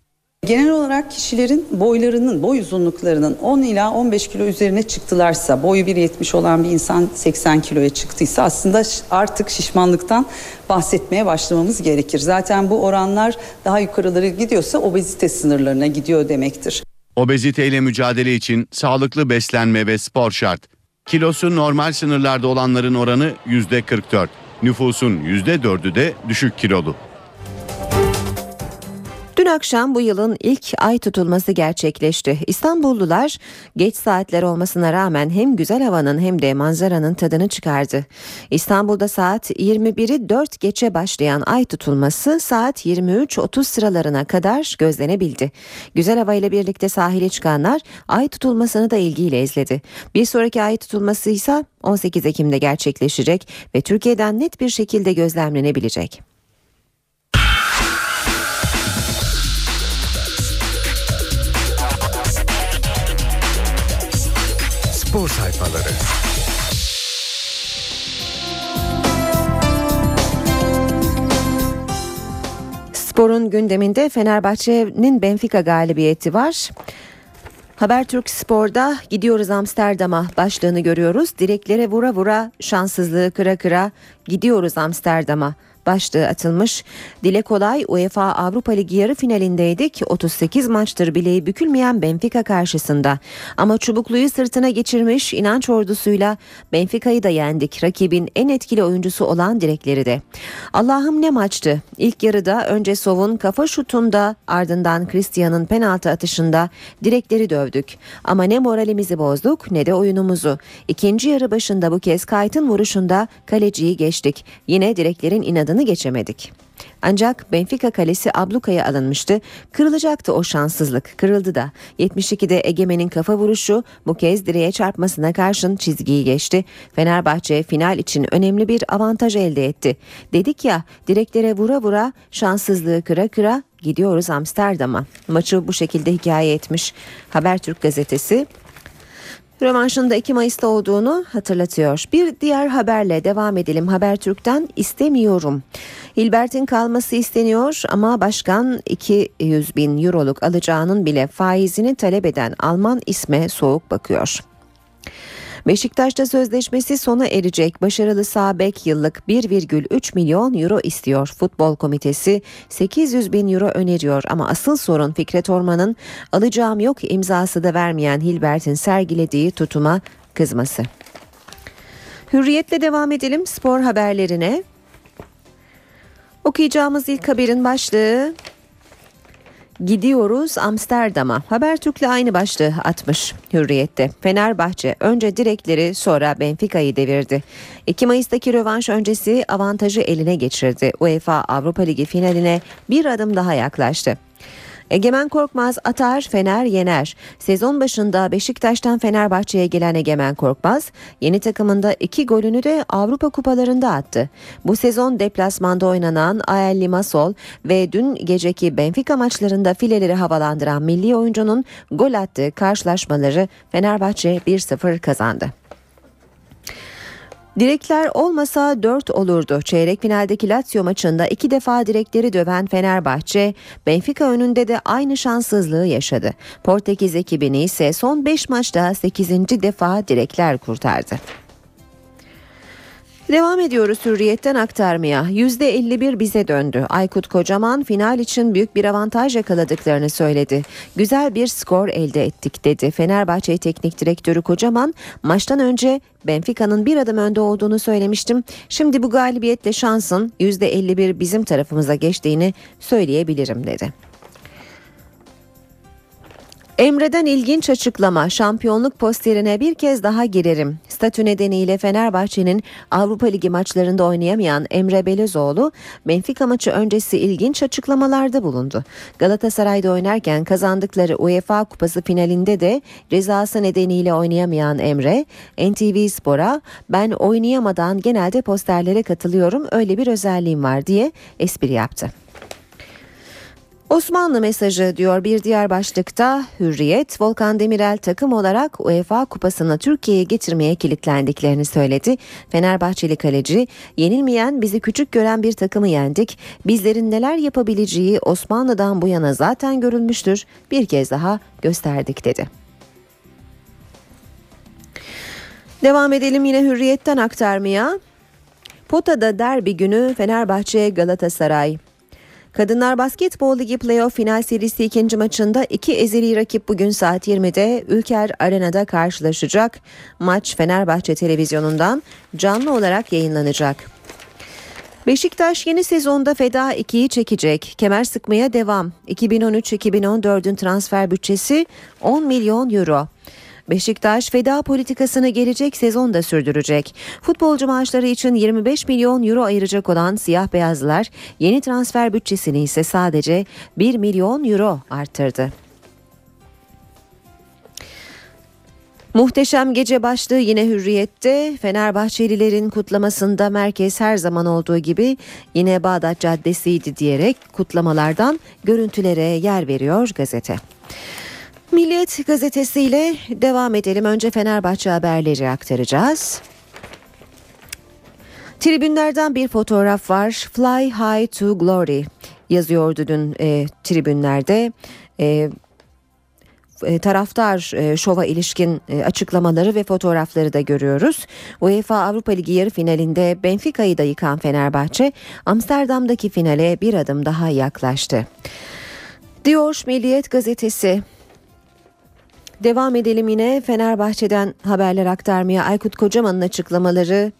Genel olarak kişilerin boylarının, boy uzunluklarının 10 ila 15 kilo üzerine çıktılarsa, boyu 1.70 olan bir insan 80 kiloya çıktıysa aslında artık şişmanlıktan bahsetmeye başlamamız gerekir. Zaten bu oranlar daha yukarıları gidiyorsa obezite sınırlarına gidiyor demektir. Obeziteyle mücadele için sağlıklı beslenme ve spor şart. Kilosu normal sınırlarda olanların oranı %44. Nüfusun %4'ü de düşük kilolu. Dün akşam bu yılın ilk ay tutulması gerçekleşti. İstanbullular geç saatler olmasına rağmen hem güzel havanın hem de manzaranın tadını çıkardı. İstanbul'da saat 21'i 4 geçe başlayan ay tutulması saat 23.30 sıralarına kadar gözlenebildi. Güzel havayla birlikte sahile çıkanlar ay tutulmasını da ilgiyle izledi. Bir sonraki ay tutulması ise 18 Ekim'de gerçekleşecek ve Türkiye'den net bir şekilde gözlemlenebilecek. Spor sayfaları. Sporun gündeminde Fenerbahçe'nin Benfica galibiyeti var. Habertürk Spor'da gidiyoruz Amsterdam'a başlığını görüyoruz. Direklere vura vura şanssızlığı kıra kıra gidiyoruz Amsterdam'a başlığı atılmış. Dile kolay UEFA Avrupa Ligi yarı finalindeydik. 38 maçtır bileği bükülmeyen Benfica karşısında. Ama çubukluyu sırtına geçirmiş inanç ordusuyla Benfica'yı da yendik. Rakibin en etkili oyuncusu olan direkleri de. Allah'ım ne maçtı. İlk yarıda önce Sov'un kafa şutunda ardından Christian'ın penaltı atışında direkleri dövdük. Ama ne moralimizi bozduk ne de oyunumuzu. İkinci yarı başında bu kez Kayt'ın vuruşunda kaleciyi geçtik. Yine direklerin inadını geçemedik. Ancak Benfica kalesi ablukaya alınmıştı. Kırılacaktı o şanssızlık. Kırıldı da. 72'de Egemen'in kafa vuruşu bu kez direğe çarpmasına karşın çizgiyi geçti. Fenerbahçe final için önemli bir avantaj elde etti. Dedik ya direklere vura vura şanssızlığı kıra kıra gidiyoruz Amsterdam'a. Maçı bu şekilde hikaye etmiş Habertürk gazetesi. Rövanşın da 2 Mayıs'ta olduğunu hatırlatıyor. Bir diğer haberle devam edelim. Habertürk'ten istemiyorum. Hilbert'in kalması isteniyor ama başkan 200 bin euroluk alacağının bile faizini talep eden Alman isme soğuk bakıyor. Beşiktaş'ta sözleşmesi sona erecek. Başarılı Sabek yıllık 1,3 milyon euro istiyor. Futbol komitesi 800 bin euro öneriyor ama asıl sorun Fikret Orman'ın alacağım yok imzası da vermeyen Hilbert'in sergilediği tutuma kızması. Hürriyetle devam edelim spor haberlerine. Okuyacağımız ilk haberin başlığı Gidiyoruz Amsterdam'a. Habertürk'le aynı başlığı atmış Hürriyet'te. Fenerbahçe önce direkleri sonra Benfica'yı devirdi. 2 Mayıs'taki rövanş öncesi avantajı eline geçirdi. UEFA Avrupa Ligi finaline bir adım daha yaklaştı. Egemen Korkmaz atar, Fener yener. Sezon başında Beşiktaş'tan Fenerbahçe'ye gelen Egemen Korkmaz, yeni takımında iki golünü de Avrupa kupalarında attı. Bu sezon deplasmanda oynanan AL Limassol ve dün geceki Benfica maçlarında fileleri havalandıran milli oyuncunun gol attığı karşılaşmaları Fenerbahçe 1-0 kazandı. Direkler olmasa 4 olurdu. Çeyrek finaldeki Lazio maçında iki defa direkleri döven Fenerbahçe, Benfica önünde de aynı şanssızlığı yaşadı. Portekiz ekibini ise son 5 maçta 8. defa direkler kurtardı. Devam ediyoruz hürriyetten aktarmaya. %51 bize döndü. Aykut Kocaman final için büyük bir avantaj yakaladıklarını söyledi. Güzel bir skor elde ettik dedi. Fenerbahçe Teknik Direktörü Kocaman maçtan önce Benfica'nın bir adım önde olduğunu söylemiştim. Şimdi bu galibiyetle şansın %51 bizim tarafımıza geçtiğini söyleyebilirim dedi. Emre'den ilginç açıklama. Şampiyonluk posterine bir kez daha girerim. Statü nedeniyle Fenerbahçe'nin Avrupa Ligi maçlarında oynayamayan Emre Belözoğlu, Benfica maçı öncesi ilginç açıklamalarda bulundu. Galatasaray'da oynarken kazandıkları UEFA Kupası finalinde de cezası nedeniyle oynayamayan Emre, NTV Spor'a ben oynayamadan genelde posterlere katılıyorum öyle bir özelliğim var diye espri yaptı. Osmanlı mesajı diyor bir diğer başlıkta Hürriyet, Volkan Demirel takım olarak UEFA kupasını Türkiye'ye getirmeye kilitlendiklerini söyledi. Fenerbahçeli kaleci, yenilmeyen bizi küçük gören bir takımı yendik. Bizlerin neler yapabileceği Osmanlı'dan bu yana zaten görülmüştür. Bir kez daha gösterdik dedi. Devam edelim yine Hürriyet'ten aktarmaya. Pota'da derbi günü Fenerbahçe Galatasaray. Kadınlar Basketbol Ligi Playoff Final Serisi ikinci maçında iki ezeli rakip bugün saat 20'de Ülker Arena'da karşılaşacak. Maç Fenerbahçe televizyonundan canlı olarak yayınlanacak. Beşiktaş yeni sezonda Feda 2'yi çekecek. Kemer sıkmaya devam. 2013-2014'ün transfer bütçesi 10 milyon euro. Beşiktaş feda politikasını gelecek sezonda sürdürecek. Futbolcu maaşları için 25 milyon euro ayıracak olan siyah beyazlılar yeni transfer bütçesini ise sadece 1 milyon euro arttırdı. Muhteşem gece başlığı yine hürriyette. Fenerbahçelilerin kutlamasında merkez her zaman olduğu gibi yine Bağdat Caddesi'ydi diyerek kutlamalardan görüntülere yer veriyor gazete. Milliyet gazetesiyle devam edelim. Önce Fenerbahçe haberleri aktaracağız. Tribünlerden bir fotoğraf var. Fly High to Glory yazıyordu dün e, tribünlerde. E, e, taraftar e, şova ilişkin e, açıklamaları ve fotoğrafları da görüyoruz. UEFA Avrupa Ligi yarı finalinde Benfica'yı da yıkan Fenerbahçe Amsterdam'daki finale bir adım daha yaklaştı. Diyor Milliyet gazetesi Devam edelim yine Fenerbahçe'den haberler aktarmaya. Aykut Kocaman'ın açıklamaları.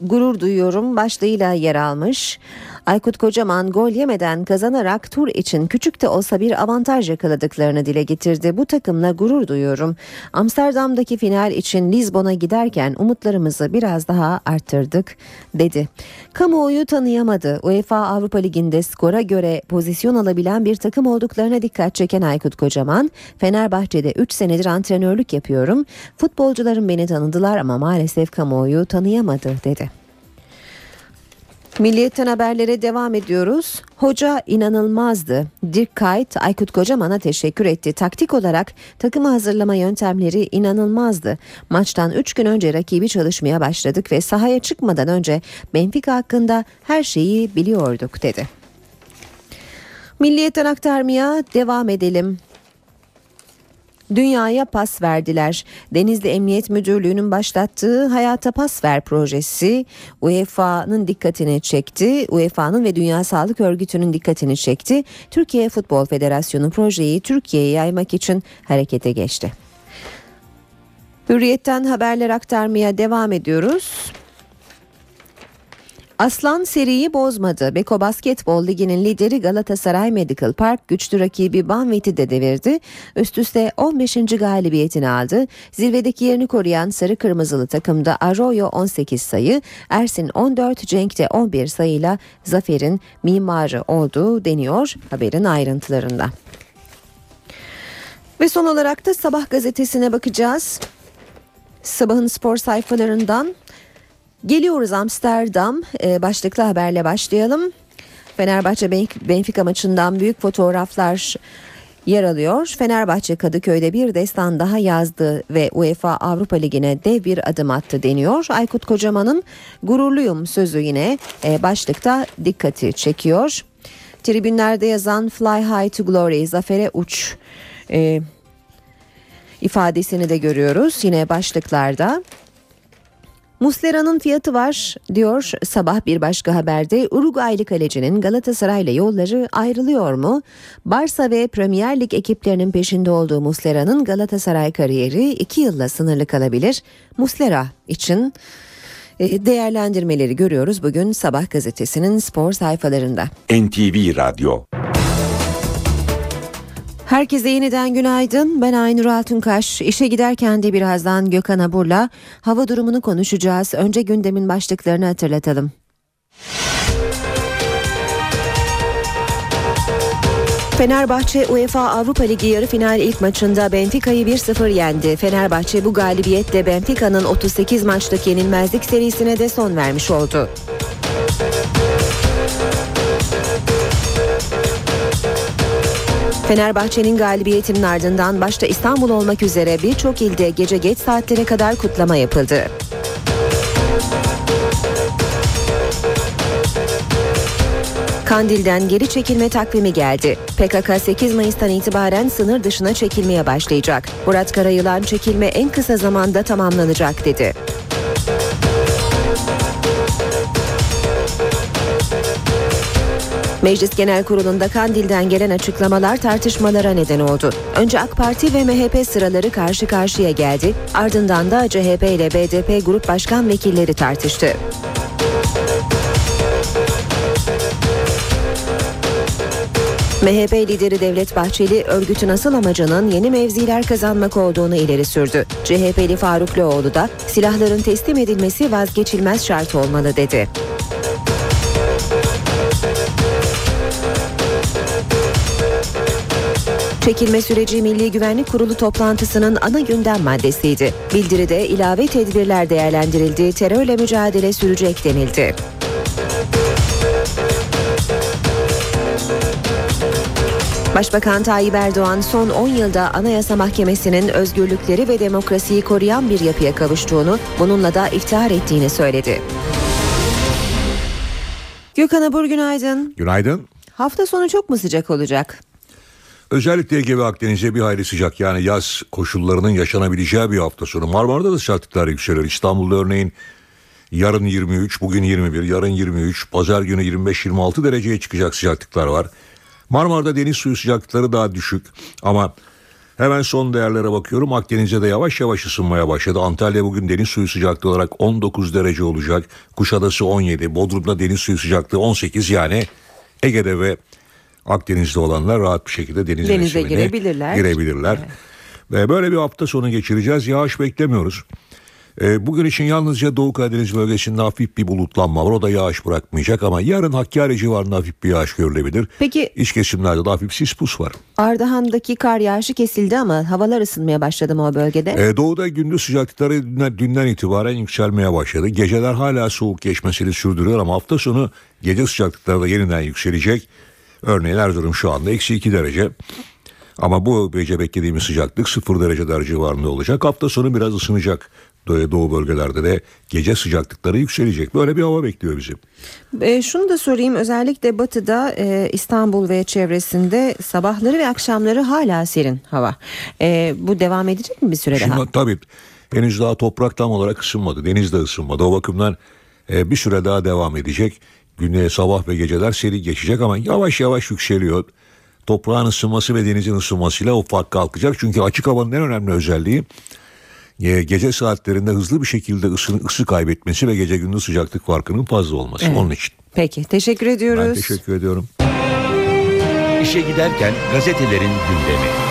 Gurur duyuyorum. Başlığıyla yer almış. Aykut Kocaman gol yemeden kazanarak tur için küçük de olsa bir avantaj yakaladıklarını dile getirdi. Bu takımla gurur duyuyorum. Amsterdam'daki final için Lizbon'a giderken umutlarımızı biraz daha arttırdık dedi. Kamuoyu tanıyamadı. UEFA Avrupa Ligi'nde skora göre pozisyon alabilen bir takım olduklarına dikkat çeken Aykut Kocaman, Fenerbahçe'de 3 senedir antrenörlük yapıyorum. Futbolcularım beni tanıdılar ama maalesef kamuoyu tanıyamadı dedi. Milliyetten haberlere devam ediyoruz. Hoca inanılmazdı. Dirk Kuyt, Aykut Kocaman'a teşekkür etti. Taktik olarak takımı hazırlama yöntemleri inanılmazdı. Maçtan 3 gün önce rakibi çalışmaya başladık ve sahaya çıkmadan önce Benfica hakkında her şeyi biliyorduk dedi. Milliyetten aktarmaya devam edelim. Dünyaya pas verdiler. Denizli Emniyet Müdürlüğü'nün başlattığı Hayata Pas Ver projesi UEFA'nın dikkatini çekti. UEFA'nın ve Dünya Sağlık Örgütü'nün dikkatini çekti. Türkiye Futbol Federasyonu projeyi Türkiye'ye yaymak için harekete geçti. Hürriyetten haberler aktarmaya devam ediyoruz. Aslan seriyi bozmadı. Beko Basketbol Ligi'nin lideri Galatasaray Medical Park güçlü rakibi Banvit'i de devirdi. Üst üste 15. galibiyetini aldı. Zirvedeki yerini koruyan sarı kırmızılı takımda Arroyo 18 sayı, Ersin 14, Cenk de 11 sayıyla zaferin mimarı olduğu deniyor haberin ayrıntılarında. Ve son olarak da Sabah gazetesine bakacağız. Sabahın spor sayfalarından Geliyoruz Amsterdam e, başlıklı haberle başlayalım. Fenerbahçe Benfica maçından büyük fotoğraflar yer alıyor. Fenerbahçe Kadıköy'de bir destan daha yazdı ve UEFA Avrupa Ligi'ne dev bir adım attı deniyor. Aykut Kocaman'ın gururluyum sözü yine e, başlıkta dikkati çekiyor. Tribünlerde yazan Fly High to Glory, zafere uç e, ifadesini de görüyoruz yine başlıklarda. Muslera'nın fiyatı var diyor sabah bir başka haberde. Uruguaylı kalecinin Galatasaray'la yolları ayrılıyor mu? Barça ve Premier Lig ekiplerinin peşinde olduğu Muslera'nın Galatasaray kariyeri iki yılla sınırlı kalabilir. Muslera için e, değerlendirmeleri görüyoruz bugün Sabah gazetesinin spor sayfalarında. NTV Radyo Herkese yeniden günaydın. Ben Aynur Altunkaş. İşe giderken de birazdan Gökhan Abur'la hava durumunu konuşacağız. Önce gündemin başlıklarını hatırlatalım. Fenerbahçe UEFA Avrupa Ligi yarı final ilk maçında Benfica'yı 1-0 yendi. Fenerbahçe bu galibiyetle Benfica'nın 38 maçlık yenilmezlik serisine de son vermiş oldu. Fenerbahçe'nin galibiyetinin ardından başta İstanbul olmak üzere birçok ilde gece geç saatlere kadar kutlama yapıldı. Kandil'den geri çekilme takvimi geldi. PKK 8 Mayıs'tan itibaren sınır dışına çekilmeye başlayacak. Murat Karayılan çekilme en kısa zamanda tamamlanacak dedi. Meclis Genel Kurulu'nda Kandil'den gelen açıklamalar tartışmalara neden oldu. Önce AK Parti ve MHP sıraları karşı karşıya geldi, ardından da CHP ile BDP Grup Başkan Vekilleri tartıştı. MHP lideri Devlet Bahçeli örgütün asıl amacının yeni mevziler kazanmak olduğunu ileri sürdü. CHP'li Faruk Loğlu da silahların teslim edilmesi vazgeçilmez şart olmalı dedi. Çekilme süreci Milli Güvenlik Kurulu toplantısının ana gündem maddesiydi. Bildiride ilave tedbirler değerlendirildi, terörle mücadele sürecek denildi. Başbakan Tayyip Erdoğan son 10 yılda Anayasa Mahkemesi'nin özgürlükleri ve demokrasiyi koruyan bir yapıya kavuştuğunu, bununla da iftihar ettiğini söyledi. Gökhan Abur günaydın. Günaydın. Hafta sonu çok mu sıcak olacak? Özellikle Ege ve Akdeniz'e bir hayli sıcak yani yaz koşullarının yaşanabileceği bir hafta sonu. Marmara'da da sıcaklıklar yükselir. İstanbul'da örneğin yarın 23, bugün 21, yarın 23, pazar günü 25-26 dereceye çıkacak sıcaklıklar var. Marmara'da deniz suyu sıcaklıkları daha düşük ama hemen son değerlere bakıyorum. Akdeniz'de de yavaş yavaş ısınmaya başladı. Antalya bugün deniz suyu sıcaklığı olarak 19 derece olacak. Kuşadası 17, Bodrum'da deniz suyu sıcaklığı 18 yani Ege'de ve Akdeniz'de olanlar rahat bir şekilde deniz Denize girebilirler. girebilirler. Ve böyle bir hafta sonu geçireceğiz. Yağış beklemiyoruz. Ee, bugün için yalnızca Doğu Karadeniz bölgesinde hafif bir bulutlanma var. O da yağış bırakmayacak ama yarın Hakkari civarında hafif bir yağış görülebilir. Peki İç kesimlerde de hafif sis pus var. Ardahan'daki kar yağışı kesildi ama havalar ısınmaya başladı mı o bölgede? Ee, doğuda gündüz sıcaklıkları dünden, dünden itibaren yükselmeye başladı. Geceler hala soğuk geçmesini sürdürüyor ama hafta sonu gece sıcaklıkları da yeniden yükselecek. Örneğin Erzurum şu anda eksi 2 derece. Ama bu gece beklediğimiz sıcaklık 0 dereceler civarında olacak. Hafta sonu biraz ısınacak. Doğu, bölgelerde de gece sıcaklıkları yükselecek. Böyle bir hava bekliyor bizi. E, şunu da sorayım özellikle batıda e, İstanbul ve çevresinde sabahları ve akşamları hala serin hava. E, bu devam edecek mi bir süre daha? Şimdi tabii henüz daha toprak tam olarak ısınmadı. Deniz de ısınmadı. O bakımdan e, bir süre daha devam edecek. Güneye sabah ve geceler seri geçecek ama yavaş yavaş yükseliyor. Toprağın ısınması ve denizin ısınmasıyla o fark kalkacak. Çünkü açık havanın en önemli özelliği e, gece saatlerinde hızlı bir şekilde ısı, ısı kaybetmesi ve gece gündüz sıcaklık farkının fazla olması. Evet. Onun için. Peki teşekkür ediyoruz. Ben teşekkür ediyorum. İşe giderken gazetelerin gündemi.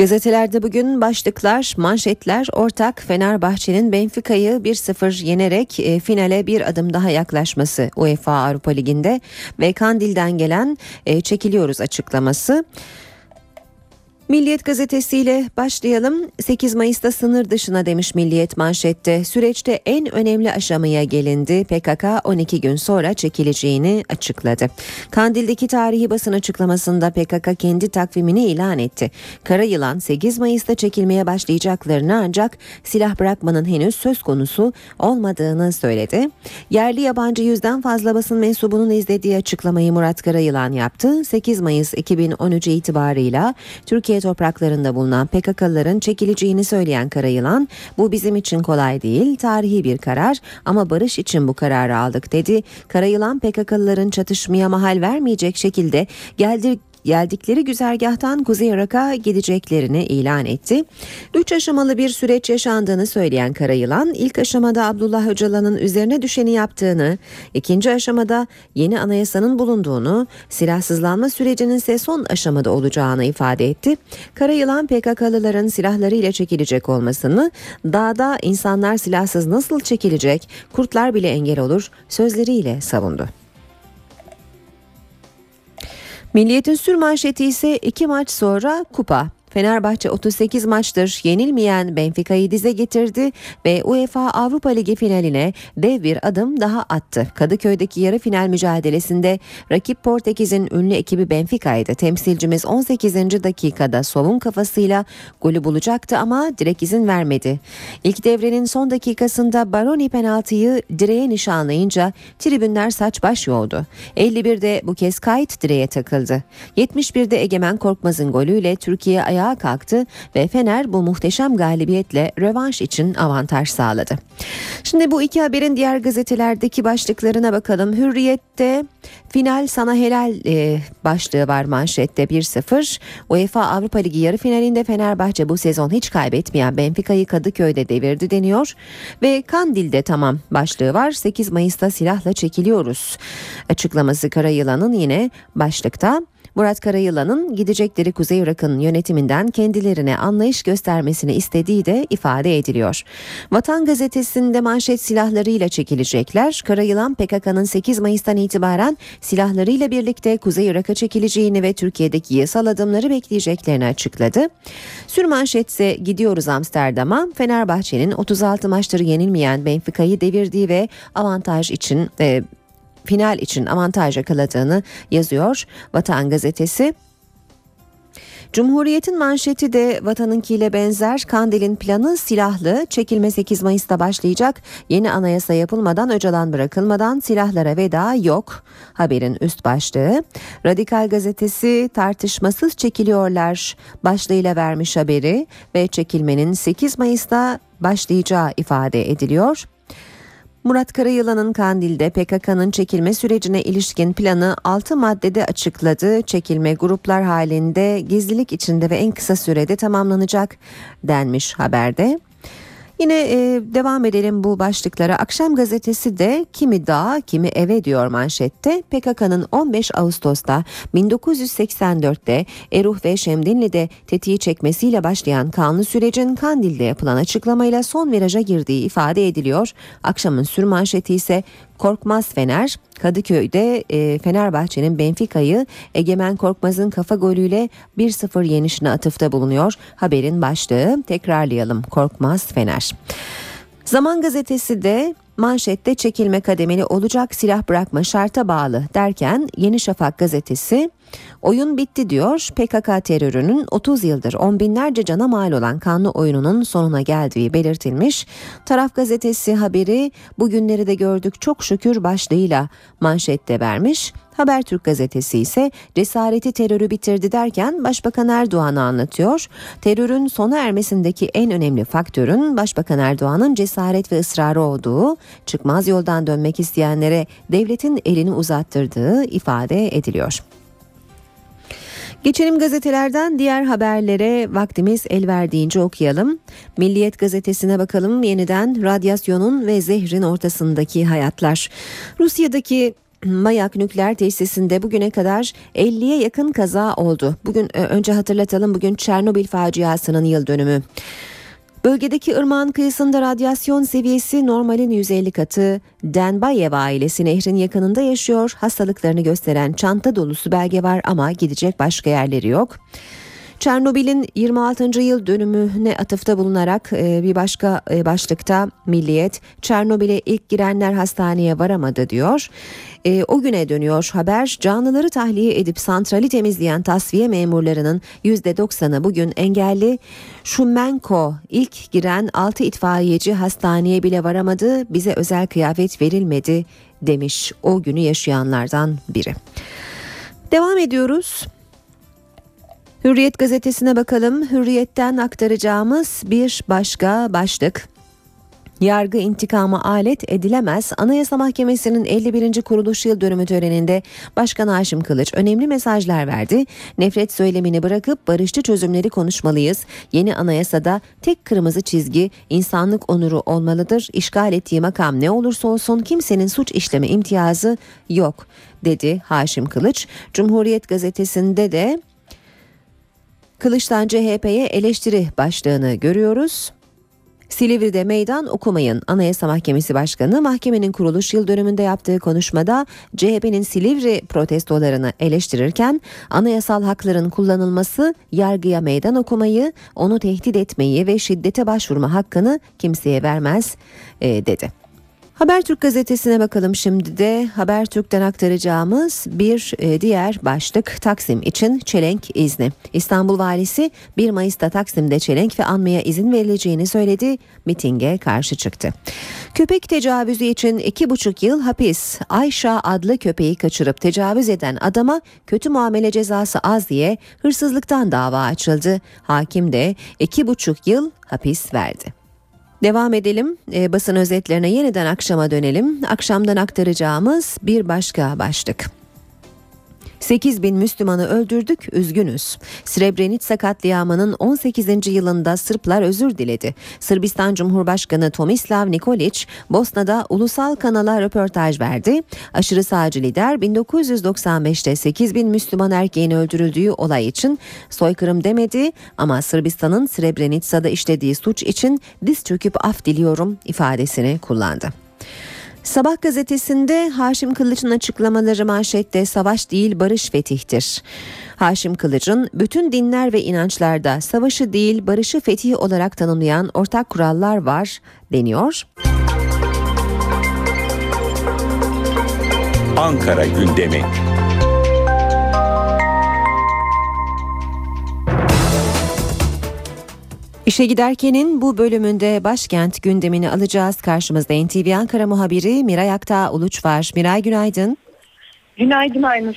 Gazetelerde bugün başlıklar, manşetler ortak Fenerbahçe'nin Benfica'yı 1-0 yenerek e, finale bir adım daha yaklaşması UEFA Avrupa Ligi'nde ve Kandil'den gelen e, çekiliyoruz açıklaması. Milliyet gazetesiyle başlayalım. 8 Mayıs'ta sınır dışına demiş Milliyet manşette. Süreçte en önemli aşamaya gelindi. PKK 12 gün sonra çekileceğini açıkladı. Kandil'deki tarihi basın açıklamasında PKK kendi takvimini ilan etti. Kara Yılan 8 Mayıs'ta çekilmeye başlayacaklarını ancak silah bırakmanın henüz söz konusu olmadığını söyledi. Yerli yabancı yüzden fazla basın mensubunun izlediği açıklamayı Murat Karayılan yaptı. 8 Mayıs 2013 itibarıyla Türkiye topraklarında bulunan PKK'lıların çekileceğini söyleyen Karayılan, bu bizim için kolay değil, tarihi bir karar ama barış için bu kararı aldık dedi. Karayılan PKK'lıların çatışmaya mahal vermeyecek şekilde geldi geldikleri güzergahtan Kuzey Irak'a gideceklerini ilan etti. Üç aşamalı bir süreç yaşandığını söyleyen Karayılan, ilk aşamada Abdullah Öcalan'ın üzerine düşeni yaptığını, ikinci aşamada yeni anayasanın bulunduğunu, silahsızlanma sürecinin ise son aşamada olacağını ifade etti. Karayılan PKK'lıların silahlarıyla çekilecek olmasını, dağda insanlar silahsız nasıl çekilecek, kurtlar bile engel olur sözleriyle savundu. Milliyetin sür manşeti ise iki maç sonra kupa. Fenerbahçe 38 maçtır yenilmeyen Benfica'yı dize getirdi ve UEFA Avrupa Ligi finaline dev bir adım daha attı. Kadıköy'deki yarı final mücadelesinde rakip Portekiz'in ünlü ekibi Benfica'ydı. Temsilcimiz 18. dakikada sovun kafasıyla golü bulacaktı ama direk izin vermedi. İlk devrenin son dakikasında Baroni penaltıyı direğe nişanlayınca tribünler saç baş yoldu. 51'de bu kez kayıt direğe takıldı. 71'de Egemen Korkmaz'ın golüyle Türkiye ayağa ayağa kalktı ve Fener bu muhteşem galibiyetle rövanş için avantaj sağladı. Şimdi bu iki haberin diğer gazetelerdeki başlıklarına bakalım. Hürriyet'te final sana helal e, başlığı var manşette 1-0. UEFA Avrupa Ligi yarı finalinde Fenerbahçe bu sezon hiç kaybetmeyen Benfica'yı Kadıköy'de devirdi deniyor. Ve Kandil'de tamam başlığı var. 8 Mayıs'ta silahla çekiliyoruz. Açıklaması Karayılan'ın yine başlıkta. Murat Karayılan'ın gidecekleri Kuzey Irak'ın yönetiminden kendilerine anlayış göstermesini istediği de ifade ediliyor. Vatan gazetesinde manşet silahlarıyla çekilecekler. Karayılan PKK'nın 8 Mayıs'tan itibaren silahlarıyla birlikte Kuzey Irak'a çekileceğini ve Türkiye'deki yasal adımları bekleyeceklerini açıkladı. Sür manşetse gidiyoruz Amsterdam'a. Fenerbahçe'nin 36 maçları yenilmeyen Benfica'yı devirdiği ve avantaj için e, final için avantaj yakaladığını yazıyor Vatan Gazetesi. Cumhuriyet'in manşeti de vatanınkiyle benzer. Kandil'in planı silahlı. Çekilme 8 Mayıs'ta başlayacak. Yeni anayasa yapılmadan Öcalan bırakılmadan silahlara veda yok. Haberin üst başlığı. Radikal gazetesi tartışmasız çekiliyorlar başlığıyla vermiş haberi ve çekilmenin 8 Mayıs'ta başlayacağı ifade ediliyor. Murat Karayılan'ın Kandil'de PKK'nın çekilme sürecine ilişkin planı 6 maddede açıkladı. Çekilme gruplar halinde gizlilik içinde ve en kısa sürede tamamlanacak denmiş haberde. Yine e, devam edelim bu başlıklara. Akşam gazetesi de kimi dağa kimi eve diyor manşette. PKK'nın 15 Ağustos'ta 1984'te Eruh ve Şemdinli'de tetiği çekmesiyle başlayan kanlı sürecin Kandil'de yapılan açıklamayla son viraja girdiği ifade ediliyor. Akşamın sür manşeti ise Korkmaz Fener Kadıköy'de e, Fenerbahçe'nin Benfica'yı Egemen Korkmaz'ın kafa golüyle 1-0 yenişine atıfta bulunuyor. Haberin başlığı tekrarlayalım Korkmaz Fener. Zaman gazetesi de manşette çekilme kademeli olacak silah bırakma şarta bağlı derken Yeni Şafak gazetesi oyun bitti diyor PKK terörünün 30 yıldır on binlerce cana mal olan kanlı oyununun sonuna geldiği belirtilmiş. Taraf gazetesi haberi bugünleri de gördük çok şükür başlığıyla manşette vermiş. Habertürk gazetesi ise cesareti terörü bitirdi derken Başbakan Erdoğan'ı anlatıyor. Terörün sona ermesindeki en önemli faktörün Başbakan Erdoğan'ın cesaret ve ısrarı olduğu, çıkmaz yoldan dönmek isteyenlere devletin elini uzattırdığı ifade ediliyor. Geçelim gazetelerden diğer haberlere vaktimiz el verdiğince okuyalım. Milliyet gazetesine bakalım yeniden radyasyonun ve zehrin ortasındaki hayatlar. Rusya'daki Mayak nükleer tesisinde bugüne kadar 50'ye yakın kaza oldu. Bugün e, önce hatırlatalım bugün Çernobil faciasının yıl dönümü. Bölgedeki ırmağın kıyısında radyasyon seviyesi normalin 150 katı. Denbayev ailesi nehrin yakınında yaşıyor. Hastalıklarını gösteren çanta dolusu belge var ama gidecek başka yerleri yok. Çernobil'in 26. yıl dönümüne atıfta bulunarak e, bir başka e, başlıkta Milliyet Çernobil'e ilk girenler hastaneye varamadı diyor. E, o güne dönüyor haber canlıları tahliye edip santrali temizleyen tasfiye memurlarının %90'ı bugün engelli. Şumenko ilk giren 6 itfaiyeci hastaneye bile varamadı bize özel kıyafet verilmedi demiş o günü yaşayanlardan biri. Devam ediyoruz. Hürriyet gazetesine bakalım. Hürriyet'ten aktaracağımız bir başka başlık. Yargı intikama alet edilemez. Anayasa Mahkemesi'nin 51. kuruluş yıl dönümü töreninde Başkan Haşim Kılıç önemli mesajlar verdi. Nefret söylemini bırakıp barışçı çözümleri konuşmalıyız. Yeni anayasada tek kırmızı çizgi insanlık onuru olmalıdır. İşgal ettiği makam ne olursa olsun kimsenin suç işleme imtiyazı yok dedi Haşim Kılıç. Cumhuriyet gazetesinde de Kılıç'tan CHP'ye eleştiri başlığını görüyoruz. Silivri'de meydan okumayın. Anayasa Mahkemesi Başkanı mahkemenin kuruluş yıl dönümünde yaptığı konuşmada CHP'nin Silivri protestolarını eleştirirken anayasal hakların kullanılması yargıya meydan okumayı, onu tehdit etmeyi ve şiddete başvurma hakkını kimseye vermez e, dedi. Habertürk gazetesine bakalım şimdi de Habertürk'ten aktaracağımız bir e, diğer başlık Taksim için çelenk izni. İstanbul valisi 1 Mayıs'ta Taksim'de çelenk ve anmaya izin verileceğini söyledi. Mitinge karşı çıktı. Köpek tecavüzü için 2,5 yıl hapis. Ayşa adlı köpeği kaçırıp tecavüz eden adama kötü muamele cezası az diye hırsızlıktan dava açıldı. Hakim de 2,5 yıl hapis verdi. Devam edelim. E, basın özetlerine yeniden akşama dönelim. Akşamdan aktaracağımız bir başka başlık. 8 bin Müslümanı öldürdük, üzgünüz. Srebrenica katliamının 18. yılında Sırplar özür diledi. Sırbistan Cumhurbaşkanı Tomislav Nikolic, Bosna'da ulusal kanala röportaj verdi. Aşırı sağcı lider 1995'te 8 bin Müslüman erkeğin öldürüldüğü olay için soykırım demedi ama Sırbistan'ın Srebrenica'da işlediği suç için diz çöküp af diliyorum ifadesini kullandı. Sabah gazetesinde Haşim Kılıç'ın açıklamaları manşette savaş değil barış fetihtir. Haşim Kılıç'ın bütün dinler ve inançlarda savaşı değil barışı fetih olarak tanımlayan ortak kurallar var deniyor. Ankara gündemi. İşe giderkenin bu bölümünde başkent gündemini alacağız. Karşımızda NTV Ankara muhabiri Miray Aktağ Uluç var. Miray günaydın. Günaydın Aynur.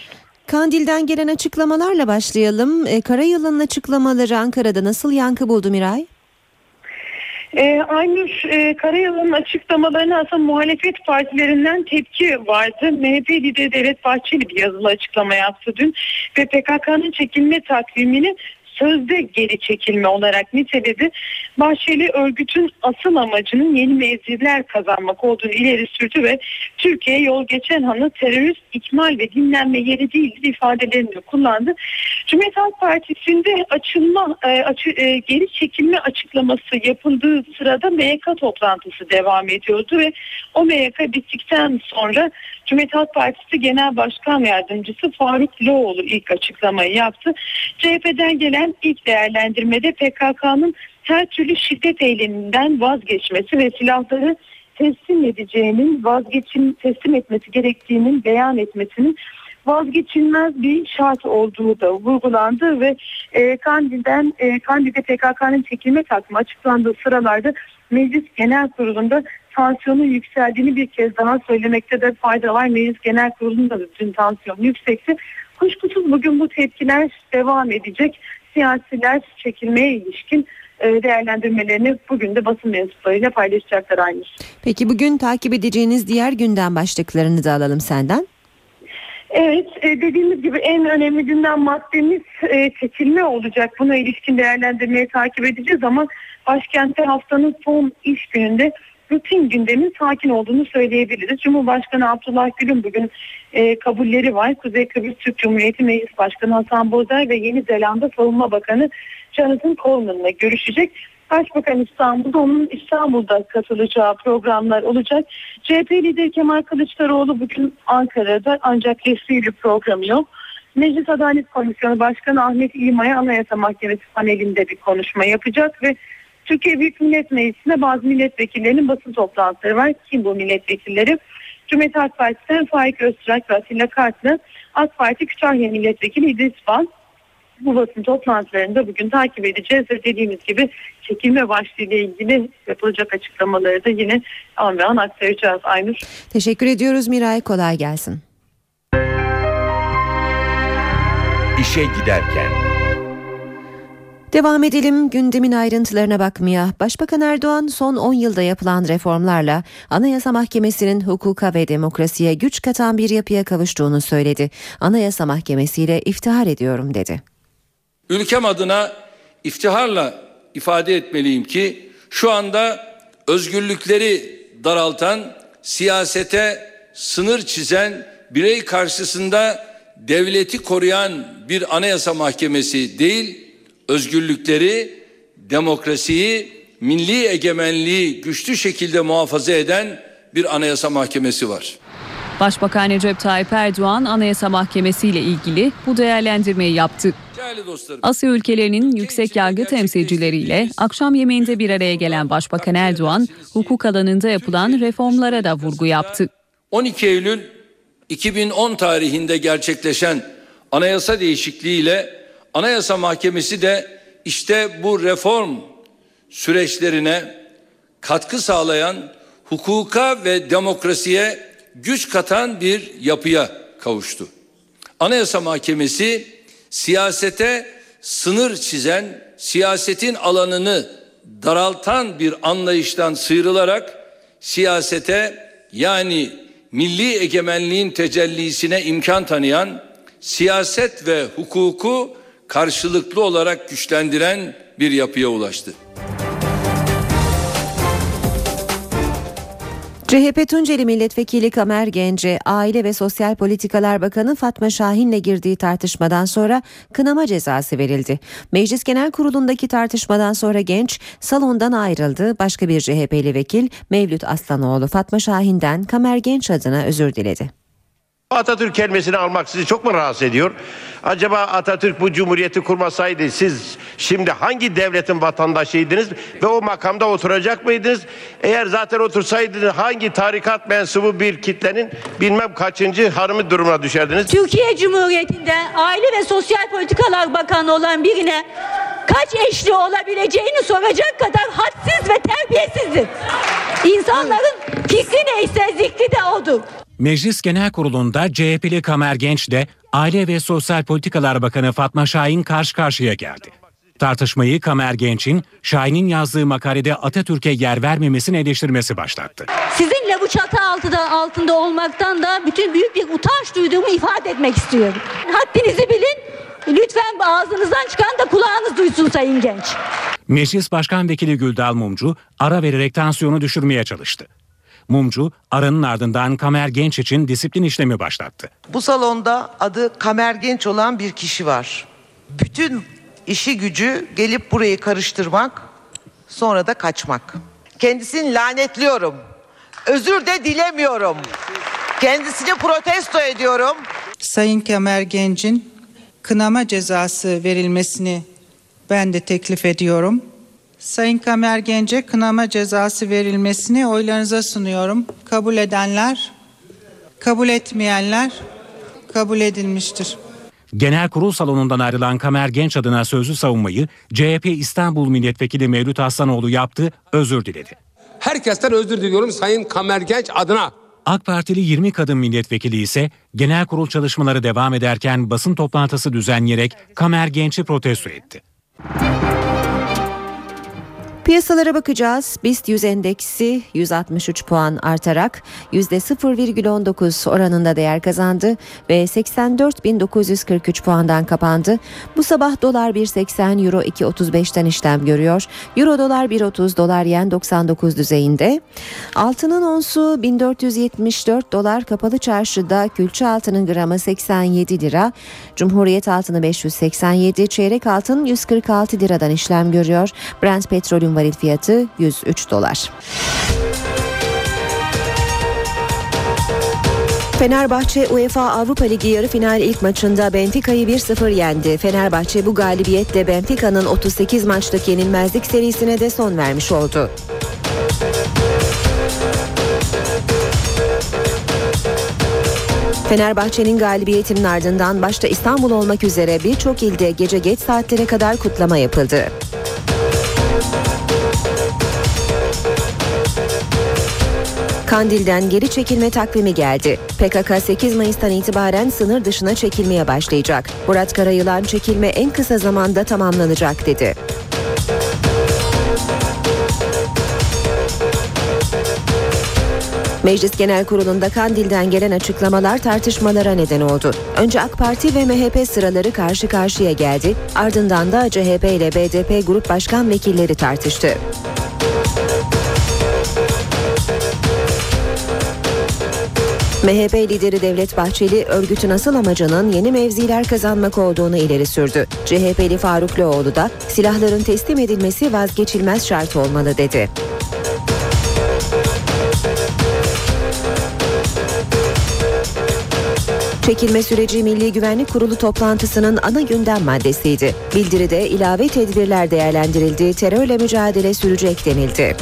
Kandil'den gelen açıklamalarla başlayalım. E, Karayılı'nın açıklamaları Ankara'da nasıl yankı buldu Miray? Ee, Aynur e, Karayılı'nın açıklamalarına aslında muhalefet partilerinden tepki vardı. MHP lideri Devlet Bahçeli bir yazılı açıklama yaptı dün ve PKK'nın çekilme takvimini sözde geri çekilme olarak niteledi. Bahçeli örgütün asıl amacının yeni mevziler kazanmak olduğunu ileri sürdü ve Türkiye yol geçen hanı terörist ikmal ve dinlenme yeri değildir ifadelerini kullandı. Cumhuriyet Halk Partisi'nde açılma e, açı, e, geri çekilme açıklaması yapıldığı sırada MYK toplantısı devam ediyordu ve o MYK bittikten sonra Cumhuriyet Halk Partisi Genel Başkan Yardımcısı Faruk Loğlu ilk açıklamayı yaptı. CHP'den gelen ilk değerlendirmede PKK'nın her türlü şiddet eyleminden vazgeçmesi ve silahları teslim edeceğinin vazgeçim teslim etmesi gerektiğinin beyan etmesinin vazgeçilmez bir şart olduğu da vurgulandı ve e, Kandil'den e, Kandil'de PKK'nın çekilme takımı açıklandığı sıralarda Meclis Genel Kurulu'nda tansiyonun yükseldiğini bir kez daha söylemekte de fayda var. Meclis Genel Kurulu'nda da dün tansiyon yüksekti. Kuşkusuz bugün bu tepkiler devam edecek. Siyasiler çekilmeye ilişkin e, değerlendirmelerini bugün de basın mensuplarıyla paylaşacaklar aynı. Peki bugün takip edeceğiniz diğer gündem başlıklarını da alalım senden. Evet e, dediğimiz gibi en önemli gündem maddemiz e, çekilme olacak. Buna ilişkin değerlendirmeyi takip edeceğiz ama başkentte haftanın son iş gününde rutin gündemin sakin olduğunu söyleyebiliriz. Cumhurbaşkanı Abdullah Gül'ün bugün e, kabulleri var. Kuzey Kıbrıs Türk Cumhuriyeti Meclis Başkanı Hasan Bozay ve Yeni Zelanda Savunma Bakanı Jonathan Coleman'la görüşecek. Başbakan İstanbul'da onun İstanbul'da katılacağı programlar olacak. CHP lideri Kemal Kılıçdaroğlu bugün Ankara'da ancak resmi bir programı yok. Meclis Adalet Komisyonu Başkanı Ahmet İlmaya Anayasa Mahkemesi panelinde bir konuşma yapacak ve Türkiye Büyük Millet Meclisi'nde bazı milletvekillerinin basın toplantıları var. Kim bu milletvekilleri? Cumhuriyet Halk Partisi'nden Faik Öztürk ve Atilla Kartlı, AK Parti Kütahya Milletvekili İdris Van, bu basın toplantılarında bugün takip edeceğiz ve dediğimiz gibi çekilme başlığıyla ilgili yapılacak açıklamaları da yine an ve an aktaracağız Aynur. Teşekkür ediyoruz Miray kolay gelsin. İşe giderken. Devam edelim gündemin ayrıntılarına bakmaya. Başbakan Erdoğan son 10 yılda yapılan reformlarla Anayasa Mahkemesi'nin hukuka ve demokrasiye güç katan bir yapıya kavuştuğunu söyledi. Anayasa Mahkemesi ile iftihar ediyorum dedi. Ülkem adına iftiharla ifade etmeliyim ki şu anda özgürlükleri daraltan, siyasete sınır çizen, birey karşısında devleti koruyan bir anayasa mahkemesi değil, özgürlükleri, demokrasiyi, milli egemenliği güçlü şekilde muhafaza eden bir anayasa mahkemesi var. Başbakan Recep Tayyip Erdoğan Anayasa Mahkemesi ile ilgili bu değerlendirmeyi yaptı. Asya ülkelerinin yüksek yargı temsilcileriyle akşam yemeğinde bir araya gelen Başbakan Erdoğan, hukuk alanında yapılan reformlara da vurgu yaptı. 12 Eylül 2010 tarihinde gerçekleşen anayasa değişikliğiyle Anayasa Mahkemesi de işte bu reform süreçlerine katkı sağlayan, hukuka ve demokrasiye güç katan bir yapıya kavuştu. Anayasa Mahkemesi siyasete sınır çizen, siyasetin alanını daraltan bir anlayıştan sıyrılarak siyasete yani milli egemenliğin tecellisine imkan tanıyan siyaset ve hukuku karşılıklı olarak güçlendiren bir yapıya ulaştı. CHP Tunceli Milletvekili Kamer Gence, Aile ve Sosyal Politikalar Bakanı Fatma Şahin'le girdiği tartışmadan sonra kınama cezası verildi. Meclis Genel Kurulu'ndaki tartışmadan sonra Genç salondan ayrıldı. Başka bir CHP'li vekil Mevlüt Aslanoğlu Fatma Şahin'den Kamer Genç adına özür diledi. Atatürk kelimesini almak sizi çok mu rahatsız ediyor? Acaba Atatürk bu cumhuriyeti kurmasaydı siz şimdi hangi devletin vatandaşıydınız ve o makamda oturacak mıydınız? Eğer zaten otursaydınız hangi tarikat mensubu bir kitlenin bilmem kaçıncı harımı durumuna düşerdiniz? Türkiye Cumhuriyeti'nde Aile ve Sosyal Politikalar Bakanı olan birine kaç eşli olabileceğini soracak kadar hadsiz ve terbiyesizdir. İnsanların fikri neyse zikri de odur. Meclis Genel Kurulu'nda CHP'li Kamer Genç de Aile ve Sosyal Politikalar Bakanı Fatma Şahin karşı karşıya geldi. Tartışmayı Kamer Genç'in Şahin'in yazdığı makalede Atatürk'e yer vermemesini eleştirmesi başlattı. Sizinle bu çatı altında, altında olmaktan da bütün büyük bir utanç duyduğumu ifade etmek istiyorum. Haddinizi bilin. Lütfen ağzınızdan çıkan da kulağınız duysun Sayın Genç. Meclis Başkan Vekili Güldal Mumcu ara vererek tansiyonu düşürmeye çalıştı. Mumcu aranın ardından Kamer Genç için disiplin işlemi başlattı. Bu salonda adı Kamer Genç olan bir kişi var. Bütün işi gücü gelip burayı karıştırmak, sonra da kaçmak. Kendisini lanetliyorum. Özür de dilemiyorum. Kendisini protesto ediyorum. Sayın Kemer Genç'in kınama cezası verilmesini ben de teklif ediyorum. Sayın Kamer Gence kınama cezası verilmesini oylarınıza sunuyorum. Kabul edenler, kabul etmeyenler kabul edilmiştir. Genel kurul salonundan ayrılan Kamer Genç adına sözlü savunmayı CHP İstanbul Milletvekili Mevlüt Aslanoğlu yaptı, özür diledi. Herkesten özür diliyorum Sayın Kamer Genç adına. AK Partili 20 kadın milletvekili ise genel kurul çalışmaları devam ederken basın toplantısı düzenleyerek Kamer Genç'i protesto etti. Piyasalara bakacağız. BIST 100 endeksi 163 puan artarak %0,19 oranında değer kazandı ve 84.943 puandan kapandı. Bu sabah dolar 1.80, euro 2.35'ten işlem görüyor. Euro dolar 1.30, dolar yen 99 düzeyinde. Altının onsu 1474 dolar kapalı çarşıda külçe altının gramı 87 lira. Cumhuriyet altını 587, çeyrek altın 146 liradan işlem görüyor. Brent petrolün varil fiyatı 103 dolar. Fenerbahçe UEFA Avrupa Ligi yarı final ilk maçında Benfica'yı 1-0 yendi. Fenerbahçe bu galibiyetle Benfica'nın 38 maçlık yenilmezlik serisine de son vermiş oldu. Fenerbahçe'nin galibiyetinin ardından başta İstanbul olmak üzere birçok ilde gece geç saatlere kadar kutlama yapıldı. Kandil'den geri çekilme takvimi geldi. PKK 8 Mayıs'tan itibaren sınır dışına çekilmeye başlayacak. Murat Karayılan çekilme en kısa zamanda tamamlanacak dedi. Meclis Genel Kurulu'nda Kandil'den gelen açıklamalar tartışmalara neden oldu. Önce AK Parti ve MHP sıraları karşı karşıya geldi. Ardından da CHP ile BDP Grup Başkan Vekilleri tartıştı. MHP lideri Devlet Bahçeli örgütün asıl amacının yeni mevziler kazanmak olduğunu ileri sürdü. CHP'li Faruk Loğlu da silahların teslim edilmesi vazgeçilmez şart olmalı dedi. Çekilme süreci Milli Güvenlik Kurulu toplantısının ana gündem maddesiydi. Bildiride ilave tedbirler değerlendirildi, terörle mücadele sürecek denildi.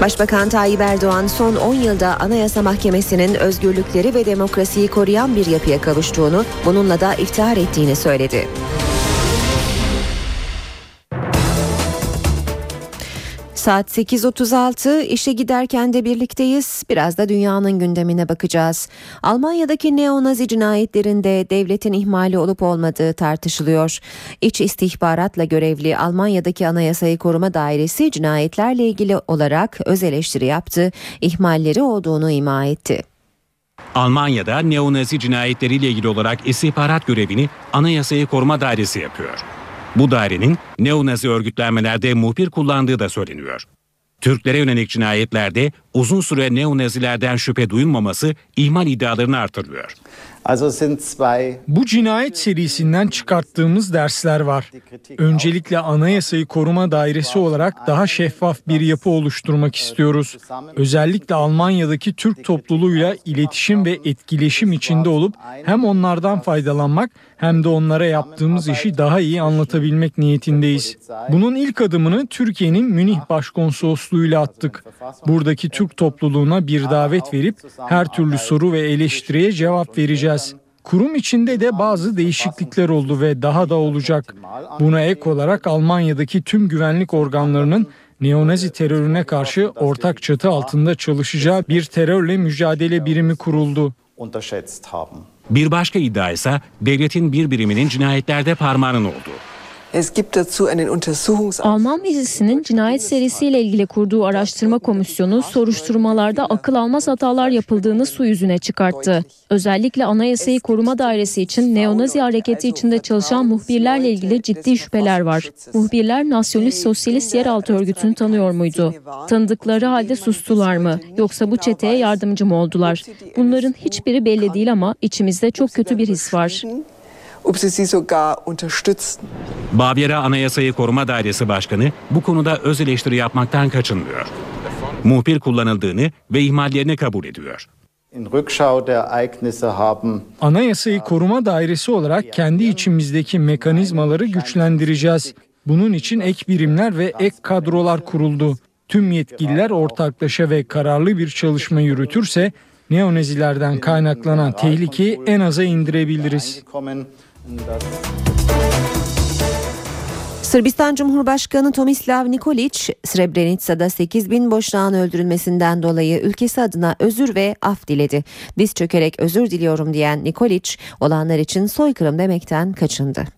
Başbakan Tayyip Erdoğan son 10 yılda Anayasa Mahkemesi'nin özgürlükleri ve demokrasiyi koruyan bir yapıya kavuştuğunu, bununla da iftihar ettiğini söyledi. Saat 8.36 işe giderken de birlikteyiz. Biraz da dünyanın gündemine bakacağız. Almanya'daki neonazi cinayetlerinde devletin ihmali olup olmadığı tartışılıyor. İç istihbaratla görevli Almanya'daki Anayasayı Koruma Dairesi cinayetlerle ilgili olarak öz eleştiri yaptı. İhmalleri olduğunu ima etti. Almanya'da neonazi cinayetleriyle ilgili olarak istihbarat görevini Anayasayı Koruma Dairesi yapıyor. Bu dairenin neonazi örgütlenmelerde muhbir kullandığı da söyleniyor. Türklere yönelik cinayetlerde uzun süre neonazilerden şüphe duyulmaması ihmal iddialarını artırıyor. Bu cinayet serisinden çıkarttığımız dersler var. Öncelikle Anayasayı Koruma Dairesi olarak daha şeffaf bir yapı oluşturmak istiyoruz. Özellikle Almanya'daki Türk topluluğuyla iletişim ve etkileşim içinde olup hem onlardan faydalanmak hem de onlara yaptığımız işi daha iyi anlatabilmek niyetindeyiz. Bunun ilk adımını Türkiye'nin Münih Başkonsolosluğu'yla attık. Buradaki Türk topluluğuna bir davet verip her türlü soru ve eleştiriye cevap vereceğiz. Kurum içinde de bazı değişiklikler oldu ve daha da olacak. Buna ek olarak Almanya'daki tüm güvenlik organlarının neonazi terörüne karşı ortak çatı altında çalışacağı bir terörle mücadele birimi kuruldu. Bir başka iddia ise devletin bir biriminin cinayetlerde parmağının olduğu. Alman dizisinin cinayet serisiyle ilgili kurduğu araştırma komisyonu soruşturmalarda akıl almaz hatalar yapıldığını su yüzüne çıkarttı. Özellikle Anayasayı Koruma Dairesi için neonazi hareketi içinde çalışan muhbirlerle ilgili ciddi şüpheler var. Muhbirler Nasyonist Sosyalist Yeraltı Örgütü'nü tanıyor muydu? Tanıdıkları halde sustular mı? Yoksa bu çeteye yardımcı mı oldular? Bunların hiçbiri belli değil ama içimizde çok kötü bir his var. Ob sie sie sogar unterstützen. Bavyera Anayasayı Koruma Dairesi Başkanı bu konuda öz eleştiri yapmaktan kaçınmıyor. Muhbir kullanıldığını ve ihmallerini kabul ediyor. Anayasayı Koruma Dairesi olarak kendi içimizdeki mekanizmaları güçlendireceğiz. Bunun için ek birimler ve ek kadrolar kuruldu. Tüm yetkililer ortaklaşa ve kararlı bir çalışma yürütürse neonazilerden kaynaklanan tehlikeyi en aza indirebiliriz. Sırbistan Cumhurbaşkanı Tomislav Nikolic, Srebrenica'da 8 bin boşnağın öldürülmesinden dolayı ülkesi adına özür ve af diledi. Diz çökerek özür diliyorum diyen Nikolic, olanlar için soykırım demekten kaçındı.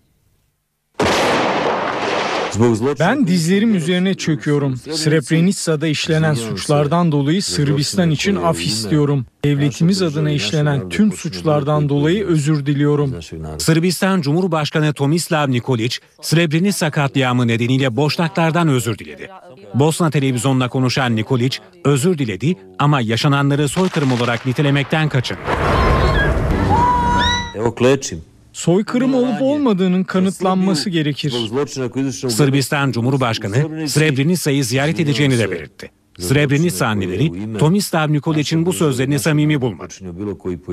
Ben dizlerim üzerine çöküyorum. Srebrenica'da işlenen suçlardan dolayı Sırbistan için af istiyorum. Devletimiz adına işlenen tüm suçlardan dolayı özür diliyorum. Sırbistan Cumhurbaşkanı Tomislav Nikolic, Srebrenica katliamı nedeniyle Boşnaklardan özür diledi. Bosna televizyonuna konuşan Nikolic, özür diledi ama yaşananları soykırım olarak nitelemekten kaçındı. Soykırım olup olmadığının kanıtlanması gerekir. Sırbistan Cumhurbaşkanı Srebrenica'yı ziyaret edeceğini de belirtti. Srebrenica anneleri Tomislav Nikolic'in bu sözlerini samimi bulmadı.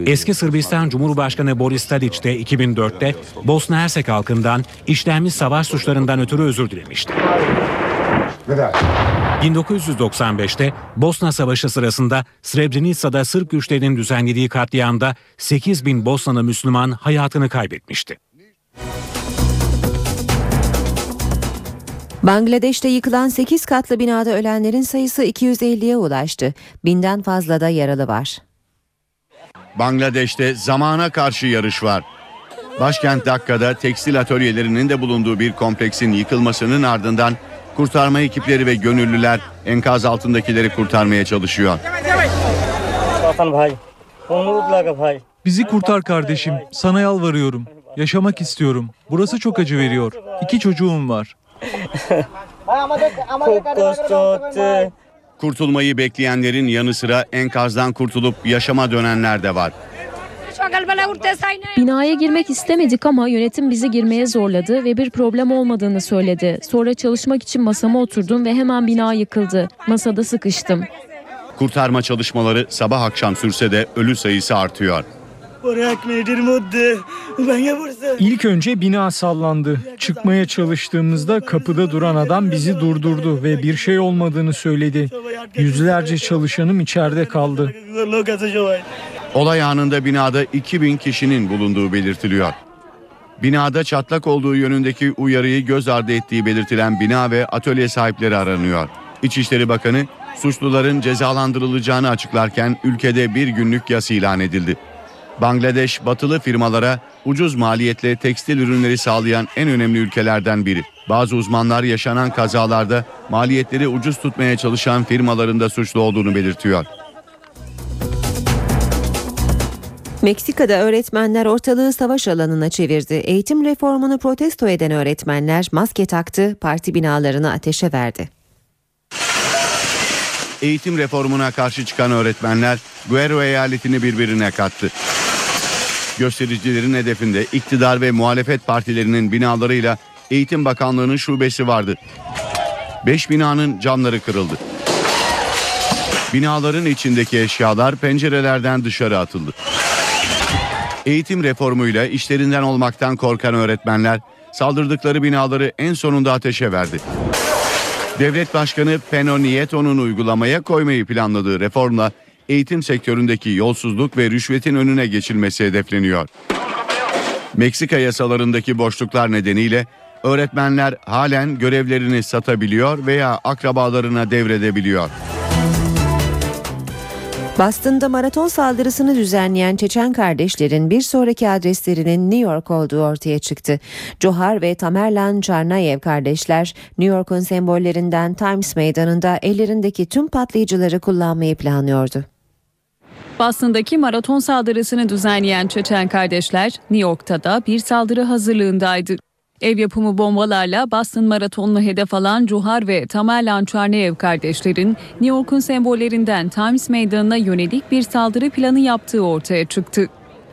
Eski Sırbistan Cumhurbaşkanı Boris Tadic de 2004'te Bosna Hersek halkından işlenmiş savaş suçlarından ötürü özür dilemişti. 1995'te Bosna Savaşı sırasında Srebrenica'da Sırp güçlerinin düzenlediği katliamda 8 bin Bosnalı Müslüman hayatını kaybetmişti. Bangladeş'te yıkılan 8 katlı binada ölenlerin sayısı 250'ye ulaştı. Binden fazla da yaralı var. Bangladeş'te zamana karşı yarış var. Başkent Dakka'da tekstil atölyelerinin de bulunduğu bir kompleksin yıkılmasının ardından kurtarma ekipleri ve gönüllüler enkaz altındakileri kurtarmaya çalışıyor. Bizi kurtar kardeşim. Sana yalvarıyorum. Yaşamak istiyorum. Burası çok acı veriyor. İki çocuğum var. [LAUGHS] Kurtulmayı bekleyenlerin yanı sıra enkazdan kurtulup yaşama dönenler de var. Binaya girmek istemedik ama yönetim bizi girmeye zorladı ve bir problem olmadığını söyledi. Sonra çalışmak için masama oturdum ve hemen bina yıkıldı. Masada sıkıştım. Kurtarma çalışmaları sabah akşam sürse de ölü sayısı artıyor. İlk önce bina sallandı. Çıkmaya çalıştığımızda kapıda duran adam bizi durdurdu ve bir şey olmadığını söyledi. Yüzlerce çalışanım içeride kaldı. Olay anında binada 2000 kişinin bulunduğu belirtiliyor. Binada çatlak olduğu yönündeki uyarıyı göz ardı ettiği belirtilen bina ve atölye sahipleri aranıyor. İçişleri Bakanı suçluların cezalandırılacağını açıklarken ülkede bir günlük yas ilan edildi. Bangladeş batılı firmalara ucuz maliyetle tekstil ürünleri sağlayan en önemli ülkelerden biri. Bazı uzmanlar yaşanan kazalarda maliyetleri ucuz tutmaya çalışan firmaların da suçlu olduğunu belirtiyor. Meksika'da öğretmenler ortalığı savaş alanına çevirdi. Eğitim reformunu protesto eden öğretmenler maske taktı, parti binalarını ateşe verdi. Eğitim reformuna karşı çıkan öğretmenler Guerrero eyaletini birbirine kattı. Göstericilerin hedefinde iktidar ve muhalefet partilerinin binalarıyla Eğitim Bakanlığı'nın şubesi vardı. Beş binanın camları kırıldı. Binaların içindeki eşyalar pencerelerden dışarı atıldı. Eğitim reformuyla işlerinden olmaktan korkan öğretmenler saldırdıkları binaları en sonunda ateşe verdi. Devlet Başkanı Peno Nieto'nun uygulamaya koymayı planladığı reformla eğitim sektöründeki yolsuzluk ve rüşvetin önüne geçilmesi hedefleniyor. Meksika yasalarındaki boşluklar nedeniyle öğretmenler halen görevlerini satabiliyor veya akrabalarına devredebiliyor. Boston'da maraton saldırısını düzenleyen Çeçen kardeşlerin bir sonraki adreslerinin New York olduğu ortaya çıktı. Johar ve Tamerlan Çarnayev kardeşler New York'un sembollerinden Times Meydanı'nda ellerindeki tüm patlayıcıları kullanmayı planlıyordu. Boston'daki maraton saldırısını düzenleyen Çeçen kardeşler New York'ta da bir saldırı hazırlığındaydı. Ev yapımı bombalarla Boston Maratonu'nu hedef alan Cuhar ve Tamerlan Çarneyev kardeşlerin New York'un sembollerinden Times Meydanı'na yönelik bir saldırı planı yaptığı ortaya çıktı.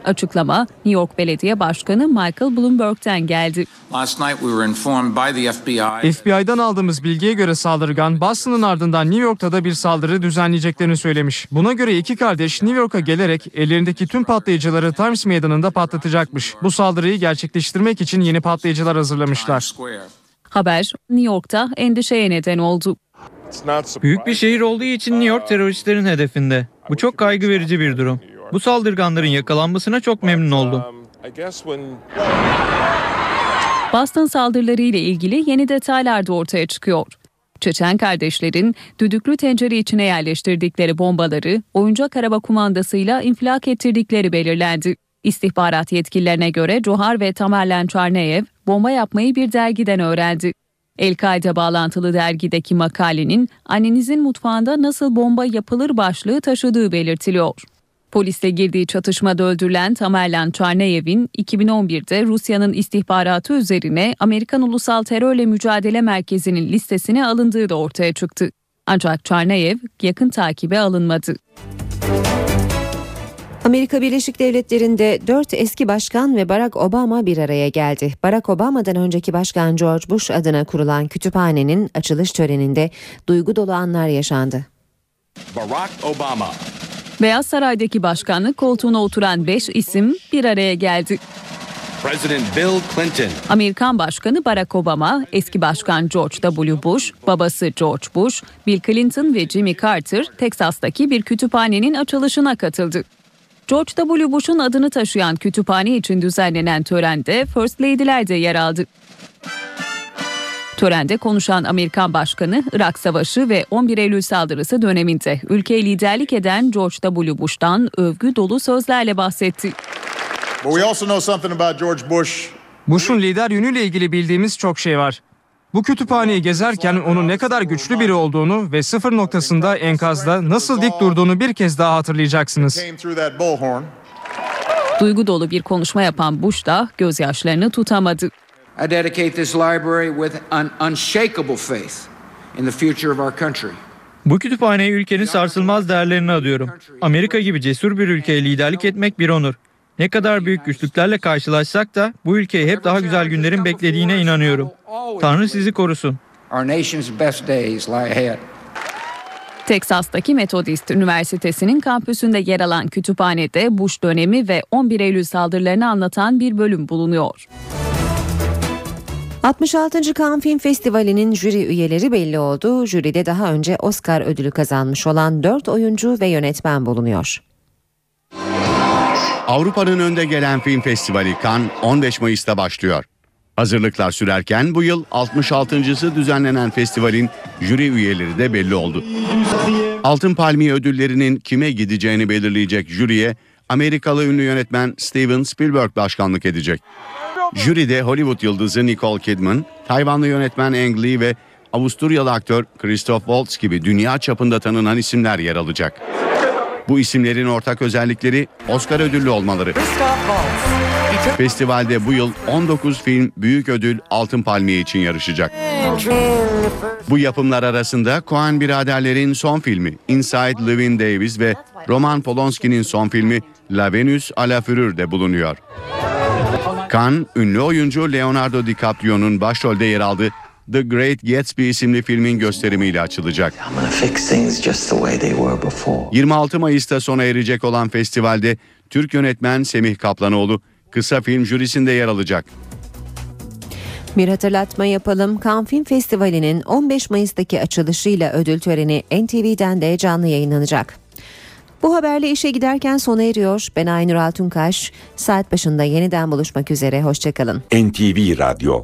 Açıklama New York Belediye Başkanı Michael Bloomberg'ten geldi. FBI'dan aldığımız bilgiye göre saldırgan Boston'ın ardından New York'ta da bir saldırı düzenleyeceklerini söylemiş. Buna göre iki kardeş New York'a gelerek ellerindeki tüm patlayıcıları Times Meydanı'nda patlatacakmış. Bu saldırıyı gerçekleştirmek için yeni patlayıcılar hazırlamışlar. Haber New York'ta endişeye neden oldu. Büyük bir şehir olduğu için New York teröristlerin hedefinde. Bu çok kaygı verici bir durum. Bu saldırganların yakalanmasına çok memnun oldum. Boston saldırıları ile ilgili yeni detaylar da ortaya çıkıyor. Çeçen kardeşlerin düdüklü tencere içine yerleştirdikleri bombaları oyuncak araba kumandasıyla infilak ettirdikleri belirlendi. İstihbarat yetkililerine göre Johar ve Tamerlan Çarneyev bomba yapmayı bir dergiden öğrendi. El-Kaide bağlantılı dergideki makalenin annenizin mutfağında nasıl bomba yapılır başlığı taşıdığı belirtiliyor. Polisle girdiği çatışmada öldürülen Tamerlan Çarneyev'in 2011'de Rusya'nın istihbaratı üzerine Amerikan Ulusal Terörle Mücadele Merkezi'nin listesine alındığı da ortaya çıktı. Ancak Çarneyev yakın takibe alınmadı. Amerika Birleşik Devletleri'nde dört eski başkan ve Barack Obama bir araya geldi. Barack Obama'dan önceki başkan George Bush adına kurulan kütüphanenin açılış töreninde duygu dolu anlar yaşandı. Barack Obama. Beyaz Saray'daki başkanlık koltuğuna oturan 5 isim bir araya geldi. President Bill Clinton. Amerikan Başkanı Barack Obama, eski başkan George W. Bush, babası George Bush, Bill Clinton ve Jimmy Carter, Teksas'taki bir kütüphanenin açılışına katıldı. George W. Bush'un adını taşıyan kütüphane için düzenlenen törende First Lady'ler de yer aldı. Törende konuşan Amerikan Başkanı Irak Savaşı ve 11 Eylül saldırısı döneminde ülkeye liderlik eden George W. Bush'tan övgü dolu sözlerle bahsetti. Bush'un lider yönüyle ilgili bildiğimiz çok şey var. Bu kütüphaneyi gezerken onun ne kadar güçlü biri olduğunu ve sıfır noktasında enkazda nasıl dik durduğunu bir kez daha hatırlayacaksınız. Duygu dolu bir konuşma yapan Bush da gözyaşlarını tutamadı. I dedicate this library with an unshakable faith in the future of our country. Bu kütüphaneye ülkenin sarsılmaz değerlerini adıyorum. Amerika gibi cesur bir ülkeye liderlik etmek bir onur. Ne kadar büyük güçlüklerle karşılaşsak da bu ülkeyi hep daha güzel günlerin beklediğine inanıyorum. Tanrı sizi korusun. Our nation's best days lie ahead. Teksas'taki Metodist Üniversitesi'nin kampüsünde yer alan kütüphanede Bush dönemi ve 11 Eylül saldırılarını anlatan bir bölüm bulunuyor. 66. Cannes Film Festivali'nin jüri üyeleri belli oldu. Jüride daha önce Oscar ödülü kazanmış olan 4 oyuncu ve yönetmen bulunuyor. Avrupa'nın önde gelen film festivali Cannes 15 Mayıs'ta başlıyor. Hazırlıklar sürerken bu yıl 66.sı düzenlenen festivalin jüri üyeleri de belli oldu. Altın Palmiye ödüllerinin kime gideceğini belirleyecek jüriye Amerikalı ünlü yönetmen Steven Spielberg başkanlık edecek. Jüride Hollywood yıldızı Nicole Kidman, Tayvanlı yönetmen Ang Lee ve Avusturyalı aktör Christoph Waltz gibi dünya çapında tanınan isimler yer alacak. Bu isimlerin ortak özellikleri Oscar ödüllü olmaları. Festivalde bu yıl 19 film büyük ödül Altın Palmiye için yarışacak. Bu yapımlar arasında Coen biraderlerin son filmi Inside Llewyn Davis ve Roman Polanski'nin son filmi La Venus à la Fureur de bulunuyor. Cannes, ünlü oyuncu Leonardo DiCaprio'nun başrolde yer aldığı The Great Gatsby isimli filmin gösterimiyle açılacak. 26 Mayıs'ta sona erecek olan festivalde Türk yönetmen Semih Kaplanoğlu kısa film jürisinde yer alacak. Bir hatırlatma yapalım. Cannes Film Festivali'nin 15 Mayıs'taki açılışıyla ödül töreni NTV'den de canlı yayınlanacak. Bu haberle işe giderken sona eriyor. Ben Aynur Altunkaş. Saat başında yeniden buluşmak üzere. Hoşçakalın. NTV Radyo